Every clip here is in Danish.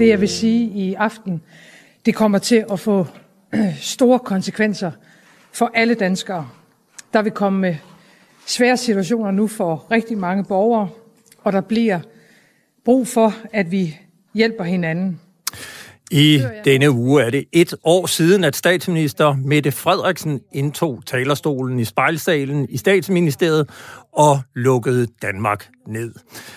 det, jeg vil sige i aften, det kommer til at få store konsekvenser for alle danskere. Der vil komme øh, svære situationer nu for rigtig mange borgere, og der bliver brug for, at vi hjælper hinanden. I denne uge er det et år siden, at statsminister Mette Frederiksen indtog talerstolen i spejlsalen i statsministeriet og lukkede Danmark ned.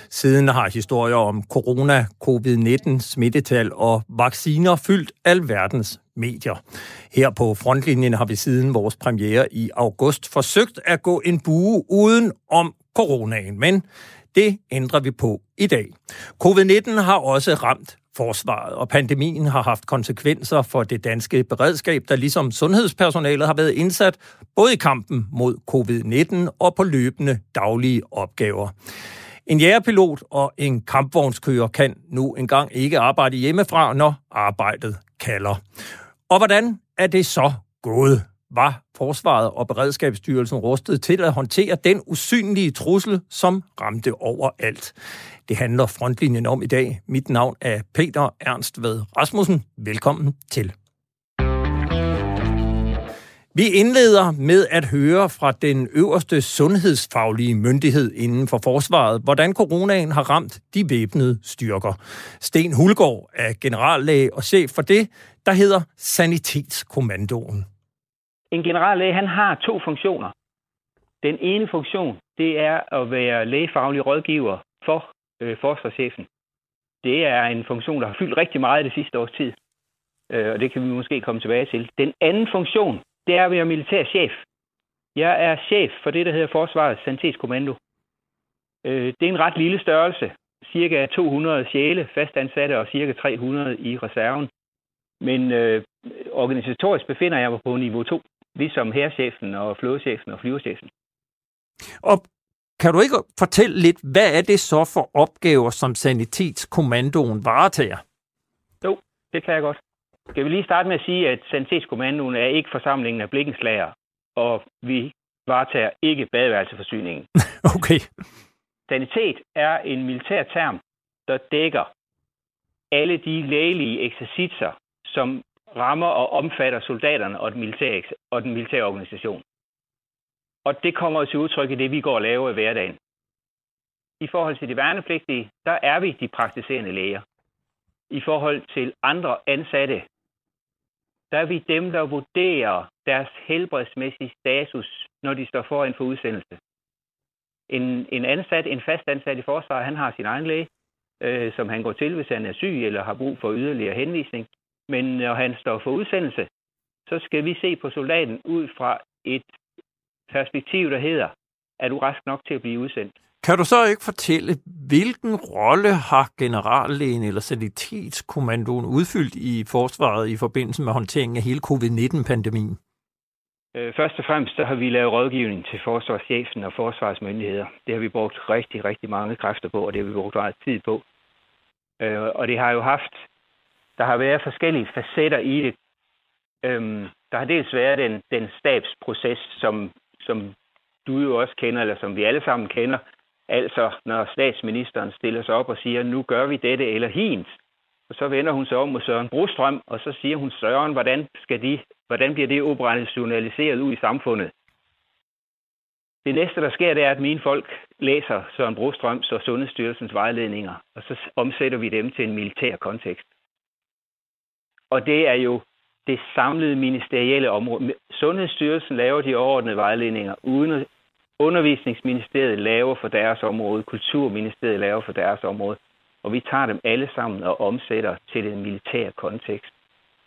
Siden har historier om corona, covid-19, smittetal og vacciner fyldt alverdens medier. Her på frontlinjen har vi siden vores premiere i august forsøgt at gå en bue uden om coronaen, men det ændrer vi på i dag. Covid-19 har også ramt forsvaret, og pandemien har haft konsekvenser for det danske beredskab, der ligesom sundhedspersonalet har været indsat både i kampen mod covid-19 og på løbende daglige opgaver. En jægerpilot og en kampvognskører kan nu engang ikke arbejde hjemmefra, når arbejdet kalder. Og hvordan er det så gået? Var Forsvaret og Beredskabsstyrelsen rustet til at håndtere den usynlige trussel, som ramte overalt? Det handler frontlinjen om i dag. Mit navn er Peter Ernst ved Rasmussen. Velkommen til. Vi indleder med at høre fra den øverste sundhedsfaglige myndighed inden for forsvaret, hvordan coronaen har ramt de væbnede styrker. Sten Hulgaard er generallæge og chef for det, der hedder Sanitetskommandoen. En generallæge han har to funktioner. Den ene funktion, det er at være lægefaglig rådgiver for øh, forsvarschefen. Det er en funktion, der har fyldt rigtig meget det sidste års tid. Øh, og det kan vi måske komme tilbage til. Den anden funktion, det er at være militær chef. Jeg er chef for det, der hedder Forsvarets Sanitetskommando. Øh, det er en ret lille størrelse. Cirka 200 sjæle fastansatte og cirka 300 i reserven. Men øh, organisatorisk befinder jeg mig på niveau 2, ligesom herrechefen og flådechefen og flyverchefen. Og kan du ikke fortælle lidt, hvad er det så for opgaver, som Sanitetskommandoen varetager? Jo, det kan jeg godt. Skal vi lige starte med at sige, at Sanitetskommandoen er ikke forsamlingen af blikkenslager, og vi varetager ikke badeværelseforsyningen. okay. Sanitet er en militær term, der dækker alle de lægelige eksercitser, som rammer og omfatter soldaterne og den militære, og den militære organisation. Og det kommer til udtryk i det, vi går og laver i hverdagen. I forhold til de værnepligtige, der er vi de praktiserende læger. I forhold til andre ansatte, der er vi dem, der vurderer deres helbredsmæssige status, når de står foran for udsendelse. En, en ansat, en fast ansat i forsvaret, han har sin egen læge, øh, som han går til, hvis han er syg eller har brug for yderligere henvisning. Men når han står for udsendelse, så skal vi se på soldaten ud fra et perspektiv, der hedder, er du rask nok til at blive udsendt? Kan du så ikke fortælle, hvilken rolle har generallægen eller sanitetskommandoen udfyldt i forsvaret i forbindelse med håndteringen af hele covid-19-pandemien? Øh, først og fremmest så har vi lavet rådgivning til forsvarschefen og forsvarsmyndigheder. Det har vi brugt rigtig, rigtig mange kræfter på, og det har vi brugt meget tid på. Øh, og det har jo haft, der har været forskellige facetter i det. Øhm, der har dels været den, den stabsproces, som som du jo også kender, eller som vi alle sammen kender. Altså, når statsministeren stiller sig op og siger, nu gør vi dette eller hint, og så vender hun sig om mod Søren Brostrøm, og så siger hun, Søren, hvordan, skal de, hvordan bliver det operationaliseret ud i samfundet? Det næste, der sker, det er, at mine folk læser Søren Brostrøms og Sundhedsstyrelsens vejledninger, og så omsætter vi dem til en militær kontekst. Og det er jo det samlede ministerielle område. Sundhedsstyrelsen laver de overordnede vejledninger, uden Undervisningsministeriet laver for deres område, Kulturministeriet laver for deres område, og vi tager dem alle sammen og omsætter til den militære kontekst,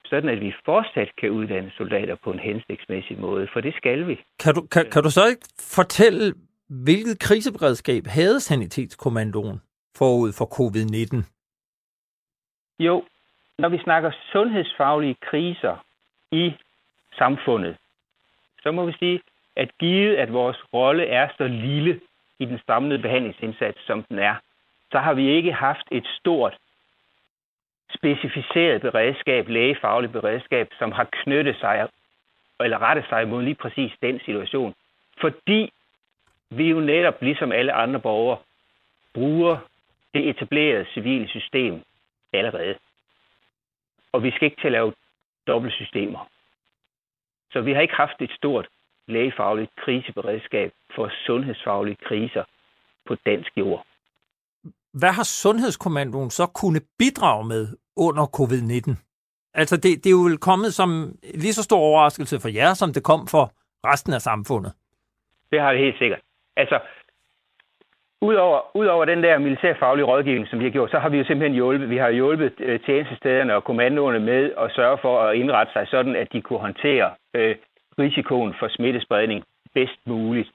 sådan at vi fortsat kan uddanne soldater på en hensigtsmæssig måde, for det skal vi. Kan du, kan, kan du så ikke fortælle, hvilket kriseberedskab havde Sanitetskommandoen forud for covid-19? Jo, når vi snakker sundhedsfaglige kriser i samfundet, så må vi sige, at givet at vores rolle er så lille i den samlede behandlingsindsats, som den er, så har vi ikke haft et stort specificeret beredskab, lægefagligt beredskab, som har knyttet sig eller rettet sig mod lige præcis den situation. Fordi vi jo netop, ligesom alle andre borgere, bruger det etablerede civile system allerede og vi skal ikke til at lave dobbeltsystemer. Så vi har ikke haft et stort lægefagligt kriseberedskab for sundhedsfaglige kriser på dansk jord. Hvad har Sundhedskommandoen så kunne bidrage med under covid-19? Altså, det, det er jo kommet som lige så stor overraskelse for jer, som det kom for resten af samfundet. Det har det helt sikkert. Altså, Udover, udover den der militærfaglige rådgivning, som vi har gjort, så har vi jo simpelthen hjulpet. Vi har hjulpet øh, tjenestestederne og kommandoerne med at sørge for at indrette sig sådan, at de kunne håndtere øh, risikoen for smittespredning bedst muligt.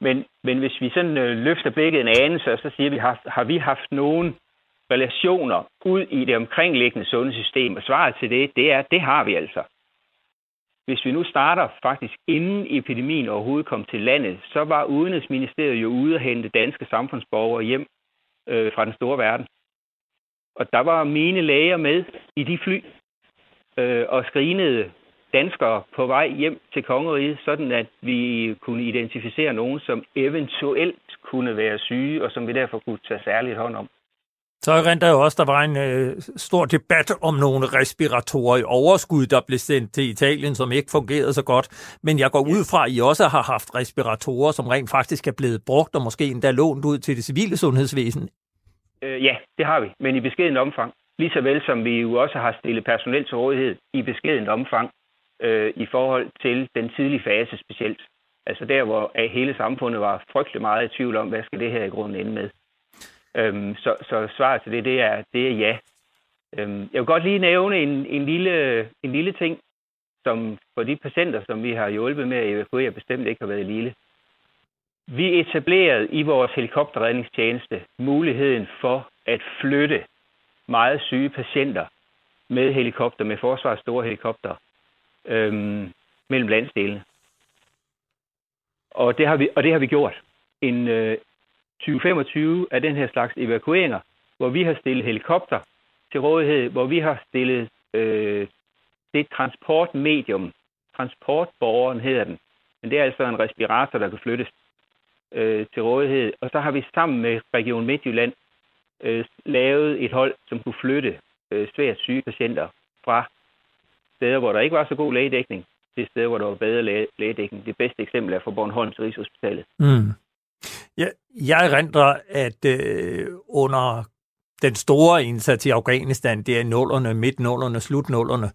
Men, men hvis vi sådan øh, løfter blikket en anelse, så siger vi, har, har vi haft nogen relationer ud i det omkringliggende sundhedssystem? Og svaret til det, det er, det har vi altså. Hvis vi nu starter faktisk inden epidemien overhovedet kom til landet, så var Udenrigsministeriet jo ude at hente danske samfundsborgere hjem øh, fra den store verden. Og der var mine læger med i de fly øh, og skrinede danskere på vej hjem til kongeriget, sådan at vi kunne identificere nogen, som eventuelt kunne være syge, og som vi derfor kunne tage særligt hånd om. Så rent jo også, der var en øh, stor debat om nogle respiratorer i overskud, der blev sendt til Italien, som ikke fungerede så godt. Men jeg går ud fra, at I også har haft respiratorer, som rent faktisk er blevet brugt, og måske endda lånt ud til det civile sundhedsvæsen. Øh, ja, det har vi, men i beskeden omfang. Lige så vel som vi jo også har stillet personel til rådighed i beskeden omfang øh, i forhold til den tidlige fase specielt. Altså der, hvor hele samfundet var frygtelig meget i tvivl om, hvad skal det her i grunden ende med. Øhm, så, så svaret til det, det er, det er ja. Øhm, jeg vil godt lige nævne en, en, lille, en lille ting, som for de patienter, som vi har hjulpet med at evakuere, bestemt ikke har været lille. Vi etablerede i vores helikopterredningstjeneste muligheden for at flytte meget syge patienter med helikopter, med forsvars store helikopter, øhm, mellem landsdelene. Og det har vi, og det har vi gjort. En, øh, 2025 af den her slags evakueringer, hvor vi har stillet helikopter til rådighed, hvor vi har stillet øh, det transportmedium, transportborgeren hedder den, men det er altså en respirator, der kan flyttes øh, til rådighed. Og så har vi sammen med Region Midtjylland øh, lavet et hold, som kunne flytte øh, svært syge patienter fra steder, hvor der ikke var så god lægedækning, til steder, hvor der var bedre læge- lægedækning. Det bedste eksempel er fra Bornholms Rigshospitalet. Mm. Jeg, jeg erindrer, at øh, under den store indsats i Afghanistan, det er nullerne, midt nullerne, slut nullerne,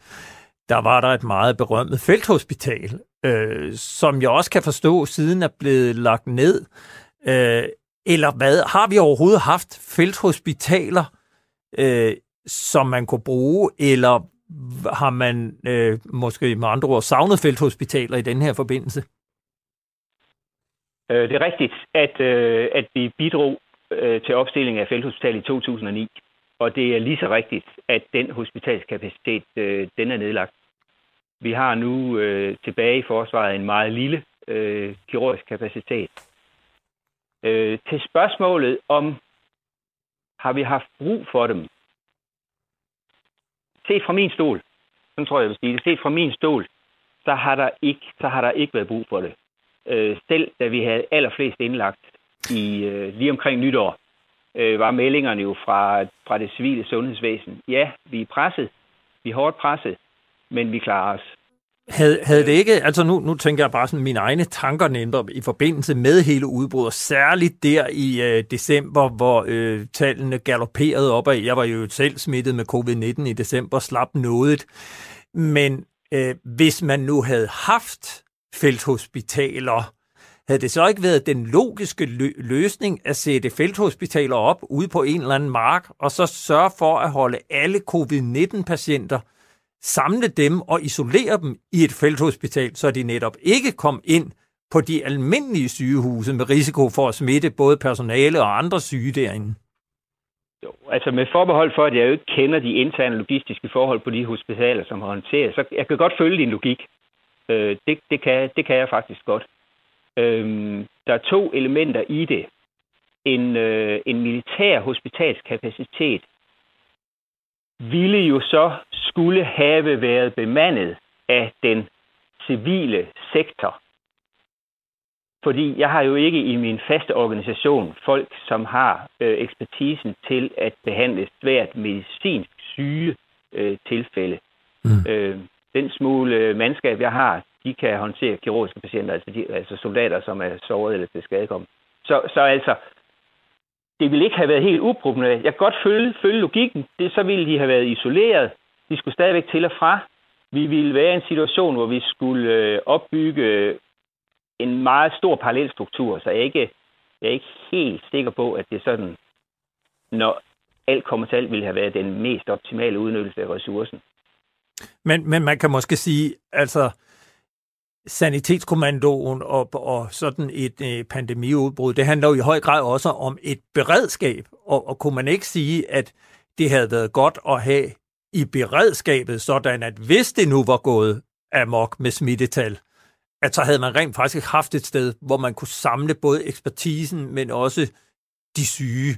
der var der et meget berømt felthospital, øh, som jeg også kan forstå siden er blevet lagt ned. Øh, eller hvad? Har vi overhovedet haft felthospitaler, øh, som man kunne bruge, eller har man øh, måske med andre ord savnet felthospitaler i den her forbindelse? Øh, det er rigtigt, at, øh, at vi bidrog øh, til opstilling af felthospital i 2009. Og det er lige så rigtigt, at den hospitalskapacitet, øh, den er nedlagt. Vi har nu øh, tilbage i forsvaret en meget lille øh, kirurgisk kapacitet. Øh, til spørgsmålet om, har vi haft brug for dem? Set fra min stol, sådan tror jeg, jeg vil sige det, set fra min stol, så har der ikke, så har der ikke været brug for det øh, selv da vi havde allerflest indlagt i øh, lige omkring nytår, øh, var meldingerne jo fra, fra det civile sundhedsvæsen. Ja, vi er presset, vi er hårdt presset, men vi klarer os. Havde, havde det ikke, altså nu, nu tænker jeg bare sådan mine egne tanker nemlig i forbindelse med hele udbruddet, særligt der i øh, december, hvor øh, tallene galopperede op, af, jeg var jo selv smittet med covid-19 i december, slap noget. Men øh, hvis man nu havde haft felthospitaler. Havde det så ikke været den logiske lø- løsning at sætte felthospitaler op ude på en eller anden mark, og så sørge for at holde alle covid-19-patienter, samle dem og isolere dem i et felthospital, så de netop ikke kom ind på de almindelige sygehuse med risiko for at smitte både personale og andre syge derinde? Jo, altså med forbehold for, at jeg jo ikke kender de interne logistiske forhold på de hospitaler, som håndteres, så jeg kan godt følge din logik. Øh, det, det, kan, det kan jeg faktisk godt. Øh, der er to elementer i det. En, øh, en militær hospitalskapacitet ville jo så skulle have været bemandet af den civile sektor. Fordi jeg har jo ikke i min faste organisation folk, som har øh, ekspertisen til at behandle svært medicinsk syge øh, tilfælde. Mm. Øh, den smule øh, mandskab, jeg har, de kan håndtere kirurgiske patienter, altså, de, altså soldater, som er såret eller til skadekommet. Så, så altså, det ville ikke have været helt uproblematisk. Jeg kan godt følge, følge logikken. Det, så ville de have været isoleret. De skulle stadigvæk til og fra. Vi ville være i en situation, hvor vi skulle øh, opbygge øh, en meget stor parallelstruktur, så jeg er ikke, jeg er ikke helt sikker på, at det sådan, når alt kommer til alt, ville have været den mest optimale udnyttelse af ressourcen. Men, men man kan måske sige, altså sanitetskommandoen og, og sådan et øh, pandemiudbrud, det handler jo i høj grad også om et beredskab. Og, og kunne man ikke sige, at det havde været godt at have i beredskabet, sådan at hvis det nu var gået amok med smittetal, at så havde man rent faktisk haft et sted, hvor man kunne samle både ekspertisen, men også de syge.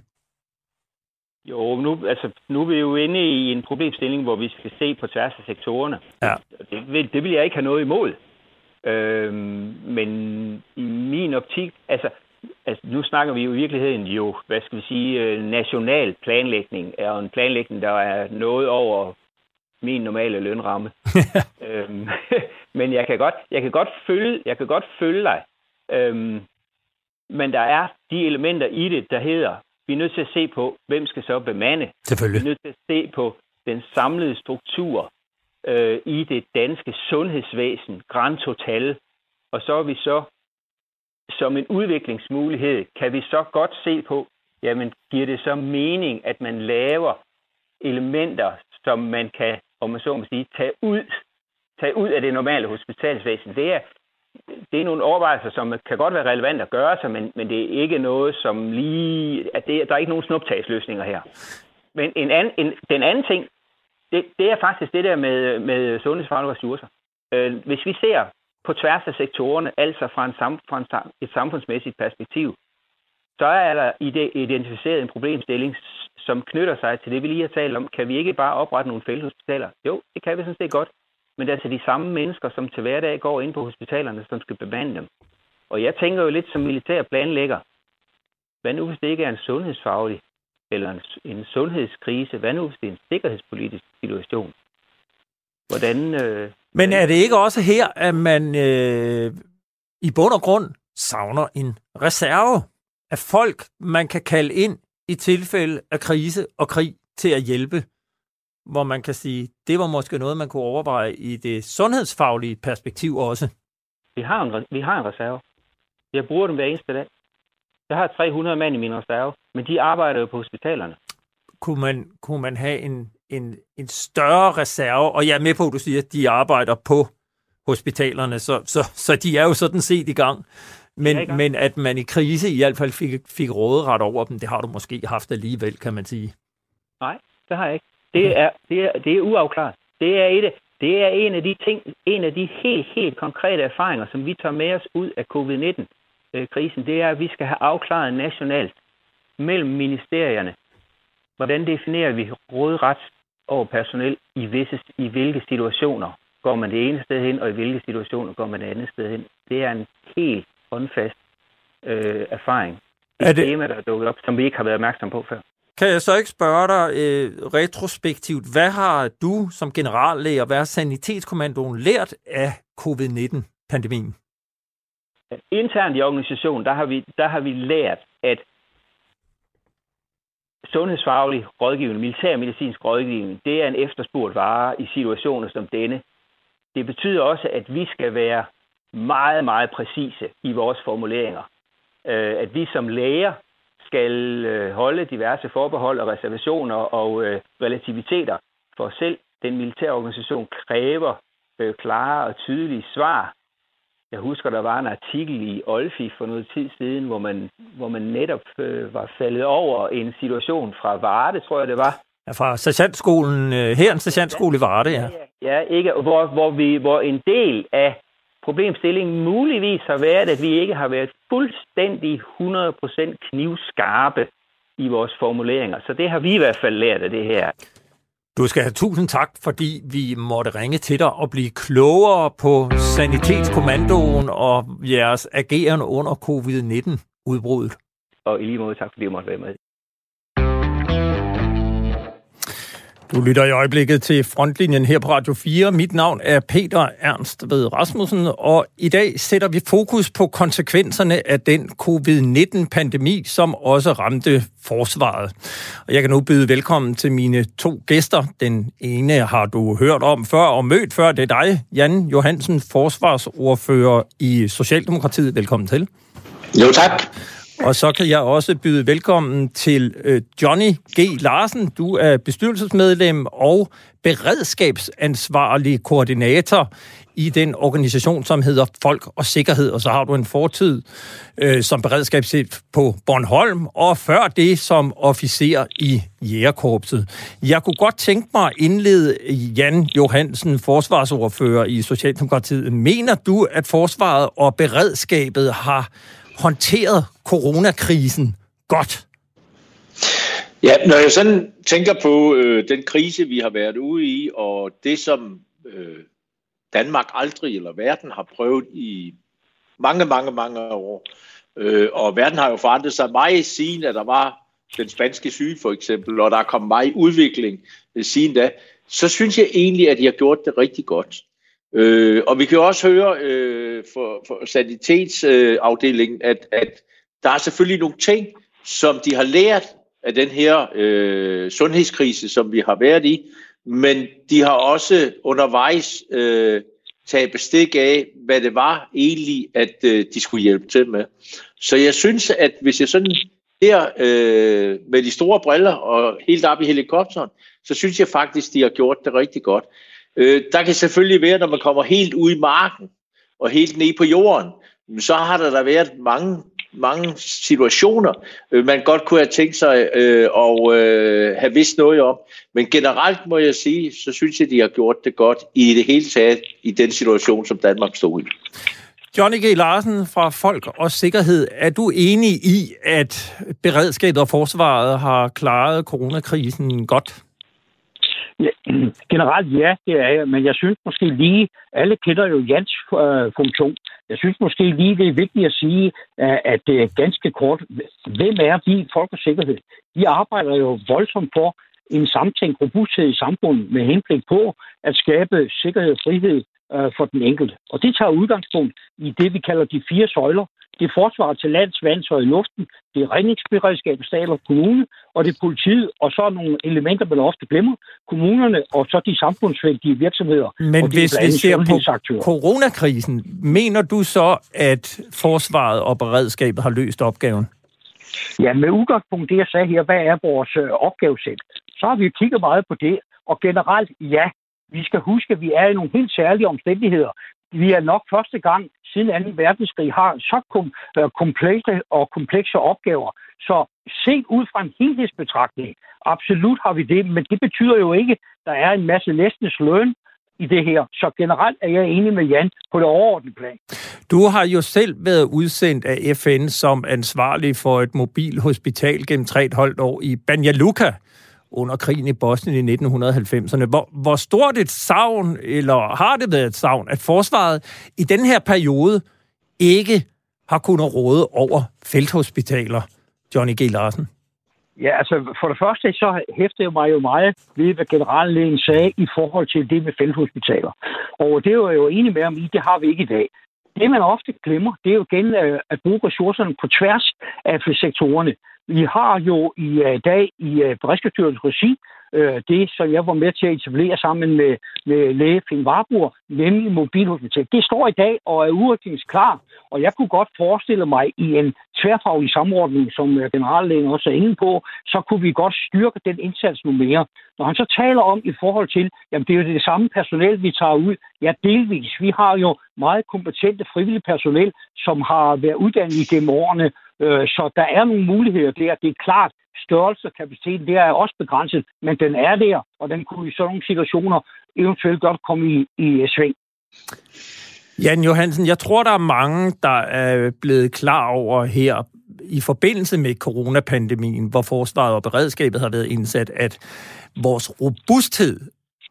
Jo, nu, altså, nu er vi jo inde i en problemstilling, hvor vi skal se på tværs af sektorerne. Ja. Det, vil, det vil jeg ikke have noget imod. Øhm, men i min optik, altså, altså nu snakker vi jo i virkeligheden jo, hvad skal vi sige, øh, national planlægning er en planlægning, der er noget over min normale lønramme. øhm, men jeg kan godt, jeg kan godt følge, jeg kan godt følge dig. Øhm, men der er de elementer i det, der hedder, vi er nødt til at se på, hvem skal så bemande. Selvfølgelig. Vi er nødt til at se på den samlede struktur øh, i det danske sundhedsvæsen, Grand Total. Og så er vi så som en udviklingsmulighed, kan vi så godt se på, jamen giver det så mening, at man laver elementer, som man kan, om man så må sige, tage ud, tage ud af det normale hospitalsvæsen. Det er, det er nogle overvejelser, som kan godt være relevant at gøre sig, men, men det er ikke noget, som lige... At det, der er ikke nogen snuptagsløsninger her. Men en anden, en, den anden ting, det, det er faktisk det der med, med sundhedsfaglige ressourcer. Øh, hvis vi ser på tværs af sektorerne, altså fra, en sam, fra en, et samfundsmæssigt perspektiv, så er der identificeret en problemstilling, som knytter sig til det, vi lige har talt om. Kan vi ikke bare oprette nogle fælleshospitaler? Jo, det kan vi sådan set godt. Men det er altså de samme mennesker, som til hverdag går ind på hospitalerne, som skal bemande dem. Og jeg tænker jo lidt som militær planlægger. Hvad nu, hvis det ikke er en sundhedsfaglig eller en, en sundhedskrise? Hvad nu, hvis det er en sikkerhedspolitisk situation? Hvordan... Øh, Men er det ikke også her, at man øh, i bund og grund savner en reserve af folk, man kan kalde ind i tilfælde af krise og krig til at hjælpe? Hvor man kan sige, det var måske noget, man kunne overveje i det sundhedsfaglige perspektiv også. Vi har en, vi har en reserve. Jeg bruger dem hver eneste dag. Jeg har 300 mand i min reserve, men de arbejder jo på hospitalerne. Kunne man, kunne man have en, en, en større reserve, og jeg er med på, at du siger, at de arbejder på hospitalerne, så, så, så de er jo sådan set i gang. Men, ja, men at man i krise i hvert fald fik, fik råderet over dem, det har du måske haft alligevel, kan man sige. Nej, det har jeg ikke. Det er, det er, det er uafklaret. Det er, et, det er en af de ting, en af de helt, helt konkrete erfaringer, som vi tager med os ud af covid-19-krisen, det er, at vi skal have afklaret nationalt mellem ministerierne, hvordan definerer vi rådret over personel i, visse, i hvilke situationer går man det ene sted hen, og i hvilke situationer går man det andet sted hen. Det er en helt håndfast øh, erfaring. Et er det... tema, der er dukket op, som vi ikke har været opmærksom på før. Kan jeg så ikke spørge dig øh, retrospektivt, hvad har du som generallæge og hvad har Sanitetskommandoen lært af covid-19-pandemien? Internt i organisationen, der har vi, der har vi lært, at sundhedsfaglig rådgivning, militærmedicinsk rådgivning, det er en efterspurgt vare i situationer som denne. Det betyder også, at vi skal være meget, meget præcise i vores formuleringer. Øh, at vi som læger skal øh, holde diverse forbehold og reservationer og øh, relativiteter for selv. Den militære organisation kræver klare og tydelige svar jeg husker, der var en artikel i Olfi for noget tid siden, hvor man, hvor man netop øh, var faldet over en situation fra Varde, tror jeg det var. Ja, fra sergeantskolen, øh, her en sergeantskole i Varde. Ja, ja ikke, hvor, hvor, vi, hvor en del af problemstillingen muligvis har været, at vi ikke har været fuldstændig 100% knivskarpe i vores formuleringer. Så det har vi i hvert fald lært af det her. Du skal have tusind tak, fordi vi måtte ringe til dig og blive klogere på Sanitetskommandoen og jeres ageren under covid-19-udbruddet. Og i lige måde tak, fordi du måtte være med. Du lytter i øjeblikket til Frontlinjen her på Radio 4. Mit navn er Peter Ernst ved Rasmussen, og i dag sætter vi fokus på konsekvenserne af den covid-19-pandemi, som også ramte forsvaret. Og jeg kan nu byde velkommen til mine to gæster. Den ene har du hørt om før og mødt før. Det er dig, Jan Johansen, forsvarsordfører i Socialdemokratiet. Velkommen til. Jo, tak. Og så kan jeg også byde velkommen til øh, Johnny G. Larsen. Du er bestyrelsesmedlem og beredskabsansvarlig koordinator i den organisation, som hedder Folk og Sikkerhed. Og så har du en fortid øh, som beredskabschef på Bornholm, og før det som officer i Jægerkorpset. Jeg kunne godt tænke mig at indlede Jan Johansen, forsvarsordfører i Socialdemokratiet. Mener du, at forsvaret og beredskabet har håndteret coronakrisen godt? Ja, når jeg sådan tænker på øh, den krise, vi har været ude i, og det, som øh, Danmark aldrig eller verden har prøvet i mange, mange, mange år, øh, og verden har jo forandret sig meget siden, at der var den spanske syge for eksempel, og der er kommet meget udvikling øh, siden da, så synes jeg egentlig, at de har gjort det rigtig godt. Øh, og vi kan jo også høre øh, for, for sanitetsafdelingen, øh, at, at der er selvfølgelig nogle ting, som de har lært af den her øh, sundhedskrise, som vi har været i, men de har også undervejs øh, taget bestik af, hvad det var egentlig, at øh, de skulle hjælpe til med. Så jeg synes, at hvis jeg sådan her øh, med de store briller og helt op i helikopteren, så synes jeg faktisk, de har gjort det rigtig godt. Øh, der kan selvfølgelig være, når man kommer helt ud i marken og helt ned på jorden, så har der da været mange, mange situationer, øh, man godt kunne have tænkt sig øh, og øh, have vidst noget om. Men generelt må jeg sige, så synes jeg, de har gjort det godt i det hele taget i den situation, som Danmark stod i. Johnny G. Larsen fra Folk og Sikkerhed, er du enig i, at beredskabet og forsvaret har klaret coronakrisen godt? Ja, generelt ja, det er jeg, men jeg synes måske lige, alle kender jo Jans øh, funktion. Jeg synes måske lige, det er vigtigt at sige, øh, at det er ganske kort. Hvem er vi, folk og sikkerhed? Vi arbejder jo voldsomt for en samtænkt robusthed i samfundet med henblik på at skabe sikkerhed og frihed øh, for den enkelte. Og det tager udgangspunkt i det, vi kalder de fire søjler. Det er forsvar til lands, vands og i luften. Det er redningsberedskab, stat og kommune. Og det er politiet. Og så er nogle elementer, man ofte glemmer. Kommunerne og så de samfundsvældige virksomheder. Men og hvis vi ser på coronakrisen, mener du så, at forsvaret og beredskabet har løst opgaven? Ja, med udgangspunkt det, jeg sagde her, hvad er vores øh, opgavesæt? Så har vi kigget meget på det, og generelt, ja, vi skal huske, at vi er i nogle helt særlige omstændigheder. Vi er nok første gang siden 2. verdenskrig har så kom, øh, komplekse og komplekse opgaver. Så set ud fra en helhedsbetragtning, absolut har vi det, men det betyder jo ikke, at der er en masse læsnes løn i det her. Så generelt er jeg enig med Jan på det overordnede plan. Du har jo selv været udsendt af FN som ansvarlig for et mobilhospital gennem tre et halvt år i Banja Luka under krigen i Bosnien i 1990'erne. Hvor, hvor stort et savn, eller har det været et savn, at forsvaret i den her periode ikke har kunnet råde over felthospitaler, Johnny G. Larsen? Ja, altså for det første så hæfter jeg mig jo meget ved, hvad generallægen sagde i forhold til det med felthospitaler. Og det var jeg jo enig med ham i, det har vi ikke i dag. Det, man ofte glemmer, det er jo igen øh, at bruge ressourcerne på tværs af sektorerne. Vi har jo i uh, dag i øh, uh, Beredskabsstyrelsens regi uh, det, som jeg var med til at etablere sammen med, med læge Finn Warburg, nemlig mobilhospital. Det står i dag og er klar. og jeg kunne godt forestille mig i en tværfaglig samordning, som generallægen også er inde på, så kunne vi godt styrke den indsats nu mere. Når han så taler om i forhold til, jamen det er jo det samme personel, vi tager ud. Ja, delvis. Vi har jo meget kompetente frivillige personel, som har været uddannet igennem årene, Øh, så der er nogle muligheder der. Det er klart, størrelse og kapacitet, der er også begrænset, men den er der, og den kunne i sådan nogle situationer eventuelt godt komme i, i øh, sving. Jan Johansen, jeg tror, der er mange, der er blevet klar over her i forbindelse med coronapandemien, hvor forsvaret og beredskabet har været indsat, at vores robusthed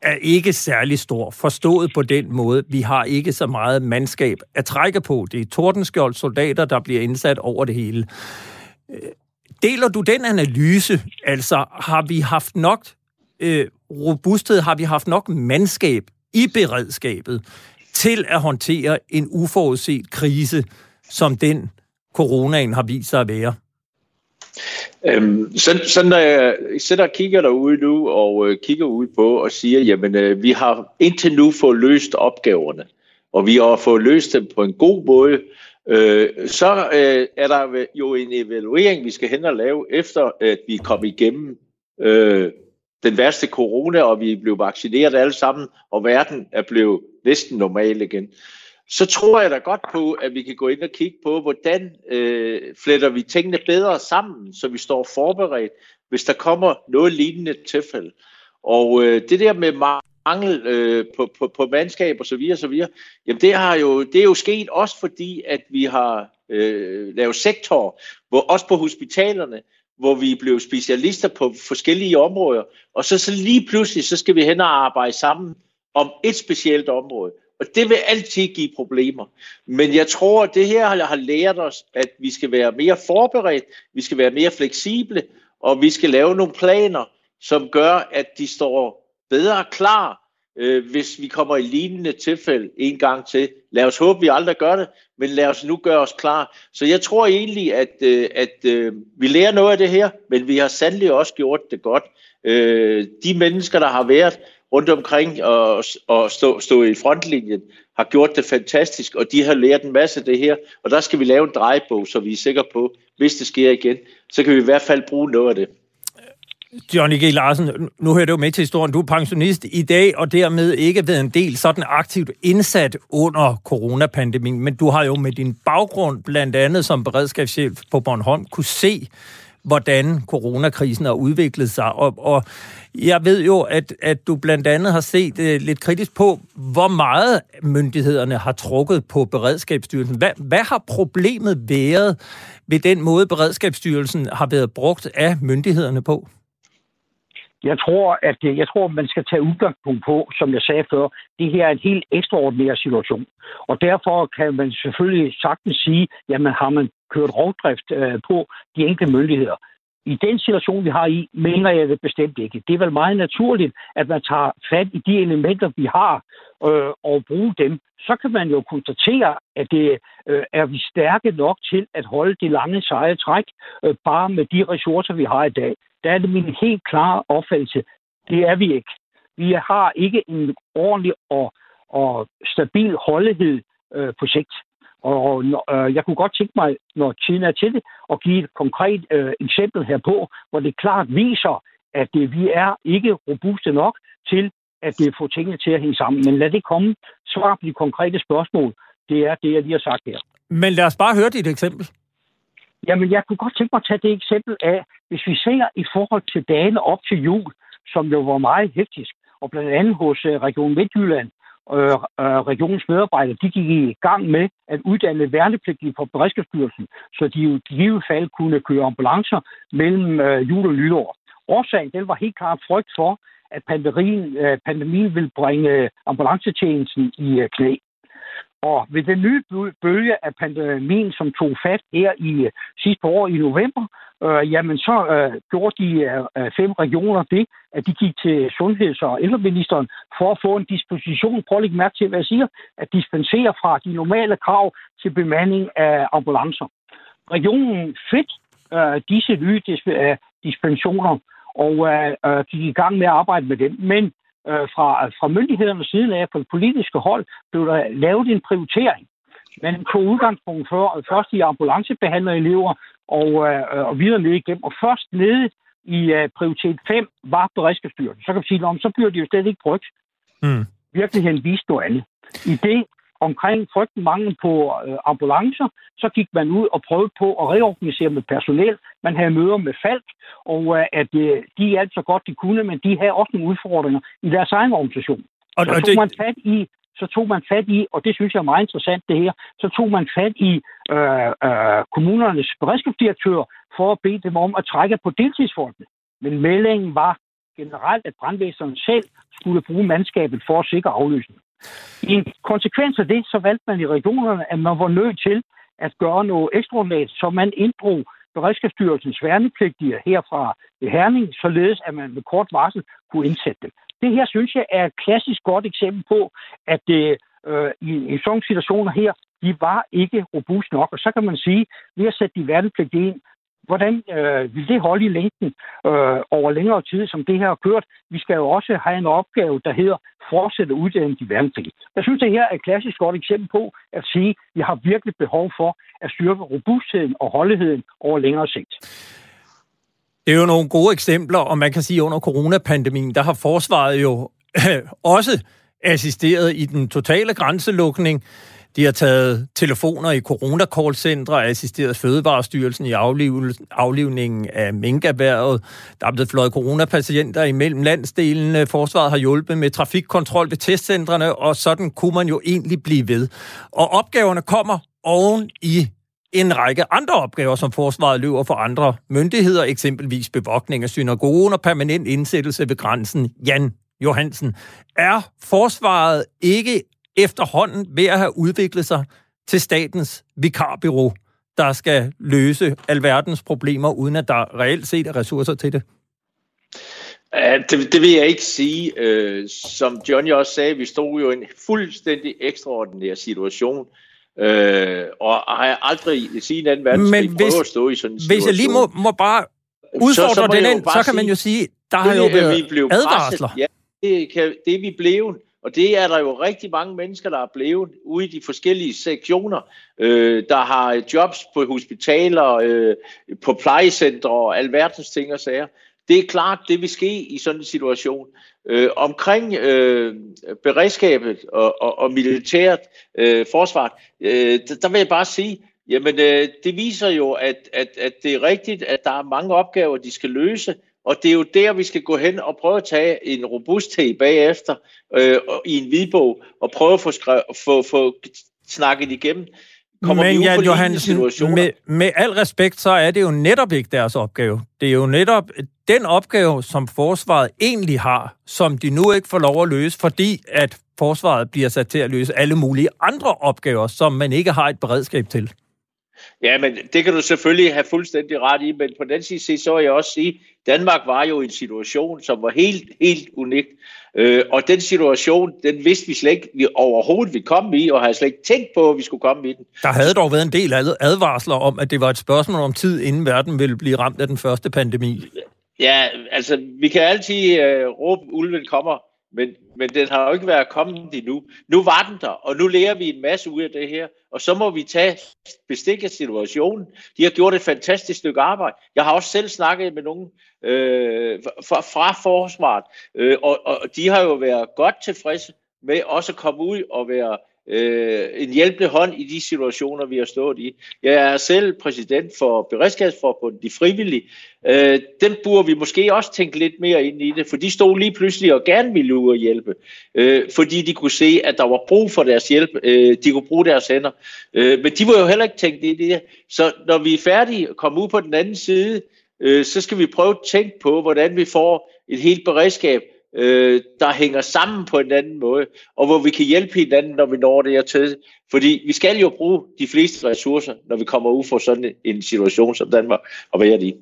er ikke særlig stor, forstået på den måde. Vi har ikke så meget mandskab at trække på. Det er tordenskjold soldater, der bliver indsat over det hele. Øh, deler du den analyse? Altså, har vi haft nok øh, robusthed, har vi haft nok mandskab i beredskabet til at håndtere en uforudset krise, som den coronaen har vist sig at være? Øhm, så, så når jeg sidder og kigger derude nu, og øh, kigger ud på og siger, jamen øh, vi har indtil nu fået løst opgaverne, og vi har fået løst dem på en god måde, øh, så øh, er der jo en evaluering, vi skal hen og lave, efter at vi kom igennem øh, den værste corona, og vi blev vaccineret alle sammen, og verden er blevet næsten normal igen så tror jeg da godt på, at vi kan gå ind og kigge på, hvordan øh, fletter vi tingene bedre sammen, så vi står forberedt, hvis der kommer noget lignende tilfælde. Og øh, det der med mangel øh, på, på, på mandskab og så videre, så videre, jamen det, har jo, det er jo sket også fordi, at vi har øh, lavet sektor, hvor også på hospitalerne, hvor vi blev specialister på forskellige områder, og så, så lige pludselig, så skal vi hen og arbejde sammen om et specielt område. Og det vil altid give problemer. Men jeg tror, at det her har lært os, at vi skal være mere forberedt, vi skal være mere fleksible, og vi skal lave nogle planer, som gør, at de står bedre klar, øh, hvis vi kommer i lignende tilfælde en gang til. Lad os håbe, at vi aldrig gør det, men lad os nu gøre os klar. Så jeg tror egentlig, at, øh, at øh, vi lærer noget af det her, men vi har sandelig også gjort det godt. Øh, de mennesker, der har været rundt omkring og, og stå, stå i frontlinjen, har gjort det fantastisk, og de har lært en masse af det her. Og der skal vi lave en drejebog, så vi er sikre på, hvis det sker igen, så kan vi i hvert fald bruge noget af det. Johnny G. Larsen, nu hører du med til historien. Du er pensionist i dag, og dermed ikke været en del sådan aktivt indsat under coronapandemien, men du har jo med din baggrund, blandt andet som beredskabschef på Bornholm, kunne se, hvordan coronakrisen har udviklet sig. Og, og jeg ved jo, at, at du blandt andet har set uh, lidt kritisk på, hvor meget myndighederne har trukket på Beredskabsstyrelsen. Hvad, hvad har problemet været ved den måde, Beredskabsstyrelsen har været brugt af myndighederne på? Jeg tror, at øh, jeg tror, man skal tage udgangspunkt på, som jeg sagde før, det her er en helt ekstraordinær situation. Og derfor kan man selvfølgelig sagtens sige, jamen har man kørt rovdrift øh, på de enkelte myndigheder. I den situation, vi har i, mener jeg det bestemt ikke. Det er vel meget naturligt, at man tager fat i de elementer, vi har, øh, og bruger dem. Så kan man jo konstatere, at det øh, er vi stærke nok til at holde det lange seje træk, øh, bare med de ressourcer, vi har i dag. Der er det min helt klare opfattelse. Det er vi ikke. Vi har ikke en ordentlig og, og stabil holdighed øh, på sigt. Og øh, jeg kunne godt tænke mig, når tiden er til det, at give et konkret øh, eksempel herpå, hvor det klart viser, at det, vi er ikke robuste nok til at det får tingene til at hænge sammen. Men lad det komme. Svar på de konkrete spørgsmål. Det er det, jeg lige har sagt her. Men lad os bare høre dit eksempel. Jamen, jeg kunne godt tænke mig at tage det eksempel af, hvis vi ser i forhold til dagene op til jul, som jo var meget hæftisk, og blandt andet hos uh, Region Midtjylland, Øh, øh, regionens medarbejdere, de gik i gang med at uddanne værnepligtige på Beredskabsstyrelsen, så de jo i givet fald kunne køre ambulancer mellem øh, jul og nytår. Årsagen den var helt klart frygt for, at pandemien, øh, pandemien ville bringe ambulancetjenesten i øh, knæ. Og ved den nye bølge af pandemien, som tog fat her i øh, sidste år i november, øh, jamen så øh, gjorde de øh, øh, fem regioner det, at de gik til sundheds- og ældreministeren for at få en disposition, prøv at lægge mærke til, hvad jeg siger, at dispensere fra de normale krav til bemanding af ambulancer. Regionen fik øh, disse nye øh, dispensationer, og øh, øh, gik i gang med at arbejde med dem. Men øh, fra, fra myndighedernes side af, på det politiske hold, blev der lavet en prioritering. Man tog udgangspunkt for, først i ambulancebehandlerelever og, øh, og videre ned igennem. Og først nede i øh, prioritet 5 var beredskabsstyrelsen. Så kan vi sige, om så bliver de jo slet ikke brugt. Mm. Virkeligheden viste noget andet. I det omkring frygten mangel på øh, ambulancer, så gik man ud og prøvede på at reorganisere med personel. Man havde møder med Falk, og øh, at øh, de hjalp så godt de kunne, men de havde også nogle udfordringer i deres egen organisation. Og, så, tog det... man fat i, så tog man fat i, og det synes jeg er meget interessant det her, så tog man fat i øh, øh, kommunernes beredskabsdirektør for at bede dem om at trække på deltidsfolkene. Men meldingen var generelt, at brandvæseren selv skulle bruge mandskabet for at sikre afløsning. I en konsekvens af det, så valgte man i regionerne, at man var nødt til at gøre noget ekstraordinært, så man inddrog Beredskabsstyrelsens værnepligtige herfra i Herning, således at man med kort varsel kunne indsætte dem. Det her synes jeg er et klassisk godt eksempel på, at det øh, i, i sådan situationer her, de var ikke robust nok. Og så kan man sige, vi har sat de værnepligtige ind, hvordan øh, vil det holde i længden øh, over længere tid, som det her har kørt? Vi skal jo også have en opgave, der hedder fortsætte uddanne de værnepligtige. Jeg synes, det her er et klassisk godt eksempel på at sige, at vi har virkelig behov for at styrke robustheden og holdigheden over længere sigt. Det er jo nogle gode eksempler, og man kan sige, at under coronapandemien, der har forsvaret jo også assisteret i den totale grænselukning. De har taget telefoner i corona-call-centre, assisteret Fødevarestyrelsen i afliv, aflivningen af minkerhvervet. Der er blevet fløjet coronapatienter imellem landsdelene. Forsvaret har hjulpet med trafikkontrol ved testcentrene, og sådan kunne man jo egentlig blive ved. Og opgaverne kommer oven i en række andre opgaver, som forsvaret løber for andre myndigheder, eksempelvis bevogtning af synagogen og permanent indsættelse ved grænsen. Jan Johansen, er forsvaret ikke efterhånden ved at have udviklet sig til statens vikarbyrå, der skal løse alverdens problemer, uden at der reelt set er ressourcer til det? Ja, det, det vil jeg ikke sige. Øh, som Johnny også sagde, vi stod jo i en fuldstændig ekstraordinær situation. Øh, og har aldrig i sin anden verdenskrig prøvet at stå i sådan en situation. Hvis jeg lige må, må bare udfordre så, så den ind, så kan man jo sige, der har jo været advarsler. Ja, det, kan, det er vi blevet. Og det er der jo rigtig mange mennesker, der er blevet ude i de forskellige sektioner, øh, der har jobs på hospitaler, øh, på plejecentre og alverdens ting og sager. Det er klart, det vil ske i sådan en situation. Øh, omkring øh, beredskabet og, og, og militært øh, forsvar, øh, der, der vil jeg bare sige, jamen øh, det viser jo, at, at, at det er rigtigt, at der er mange opgaver, de skal løse, og det er jo der, vi skal gå hen og prøve at tage en robusthed bagefter øh, i en hvidbog, og prøve at få, skrev, få, få snakket igennem. Kommer Men Jan Johansen, med, med al respekt, så er det jo netop ikke deres opgave. Det er jo netop den opgave, som forsvaret egentlig har, som de nu ikke får lov at løse, fordi at forsvaret bliver sat til at løse alle mulige andre opgaver, som man ikke har et beredskab til. Ja, men det kan du selvfølgelig have fuldstændig ret i, men på den side så vil jeg også sige, Danmark var jo i en situation, som var helt, helt unik. Øh, og den situation, den vidste vi slet ikke, vi overhovedet vi kom i, og havde slet ikke tænkt på, at vi skulle komme i den. Der havde dog været en del advarsler om, at det var et spørgsmål om tid, inden verden ville blive ramt af den første pandemi. Ja, altså, vi kan altid øh, råbe, ulven kommer, men, men den har jo ikke været kommet endnu. Nu var den der, og nu lærer vi en masse ud af det her, og så må vi tage bestik af situationen. De har gjort et fantastisk stykke arbejde. Jeg har også selv snakket med nogen øh, fra, fra forsvaret, øh, og, og de har jo været godt tilfredse med også at komme ud og være øh, en hjælpende hånd i de situationer, vi har stået i. Jeg er selv præsident for Beredskabsforbundet, de frivillige. Øh, den burde vi måske også tænke lidt mere ind i det, for de stod lige pludselig og gerne ville ud og hjælpe, øh, fordi de kunne se, at der var brug for deres hjælp. Øh, de kunne bruge deres hænder. Øh, men de var jo heller ikke tænkt i det. Så når vi er færdige og kommer ud på den anden side, øh, så skal vi prøve at tænke på, hvordan vi får et helt beredskab, øh, der hænger sammen på en anden måde, og hvor vi kan hjælpe hinanden, når vi når det her til. Fordi vi skal jo bruge de fleste ressourcer, når vi kommer ud for sådan en situation som Danmark og været i.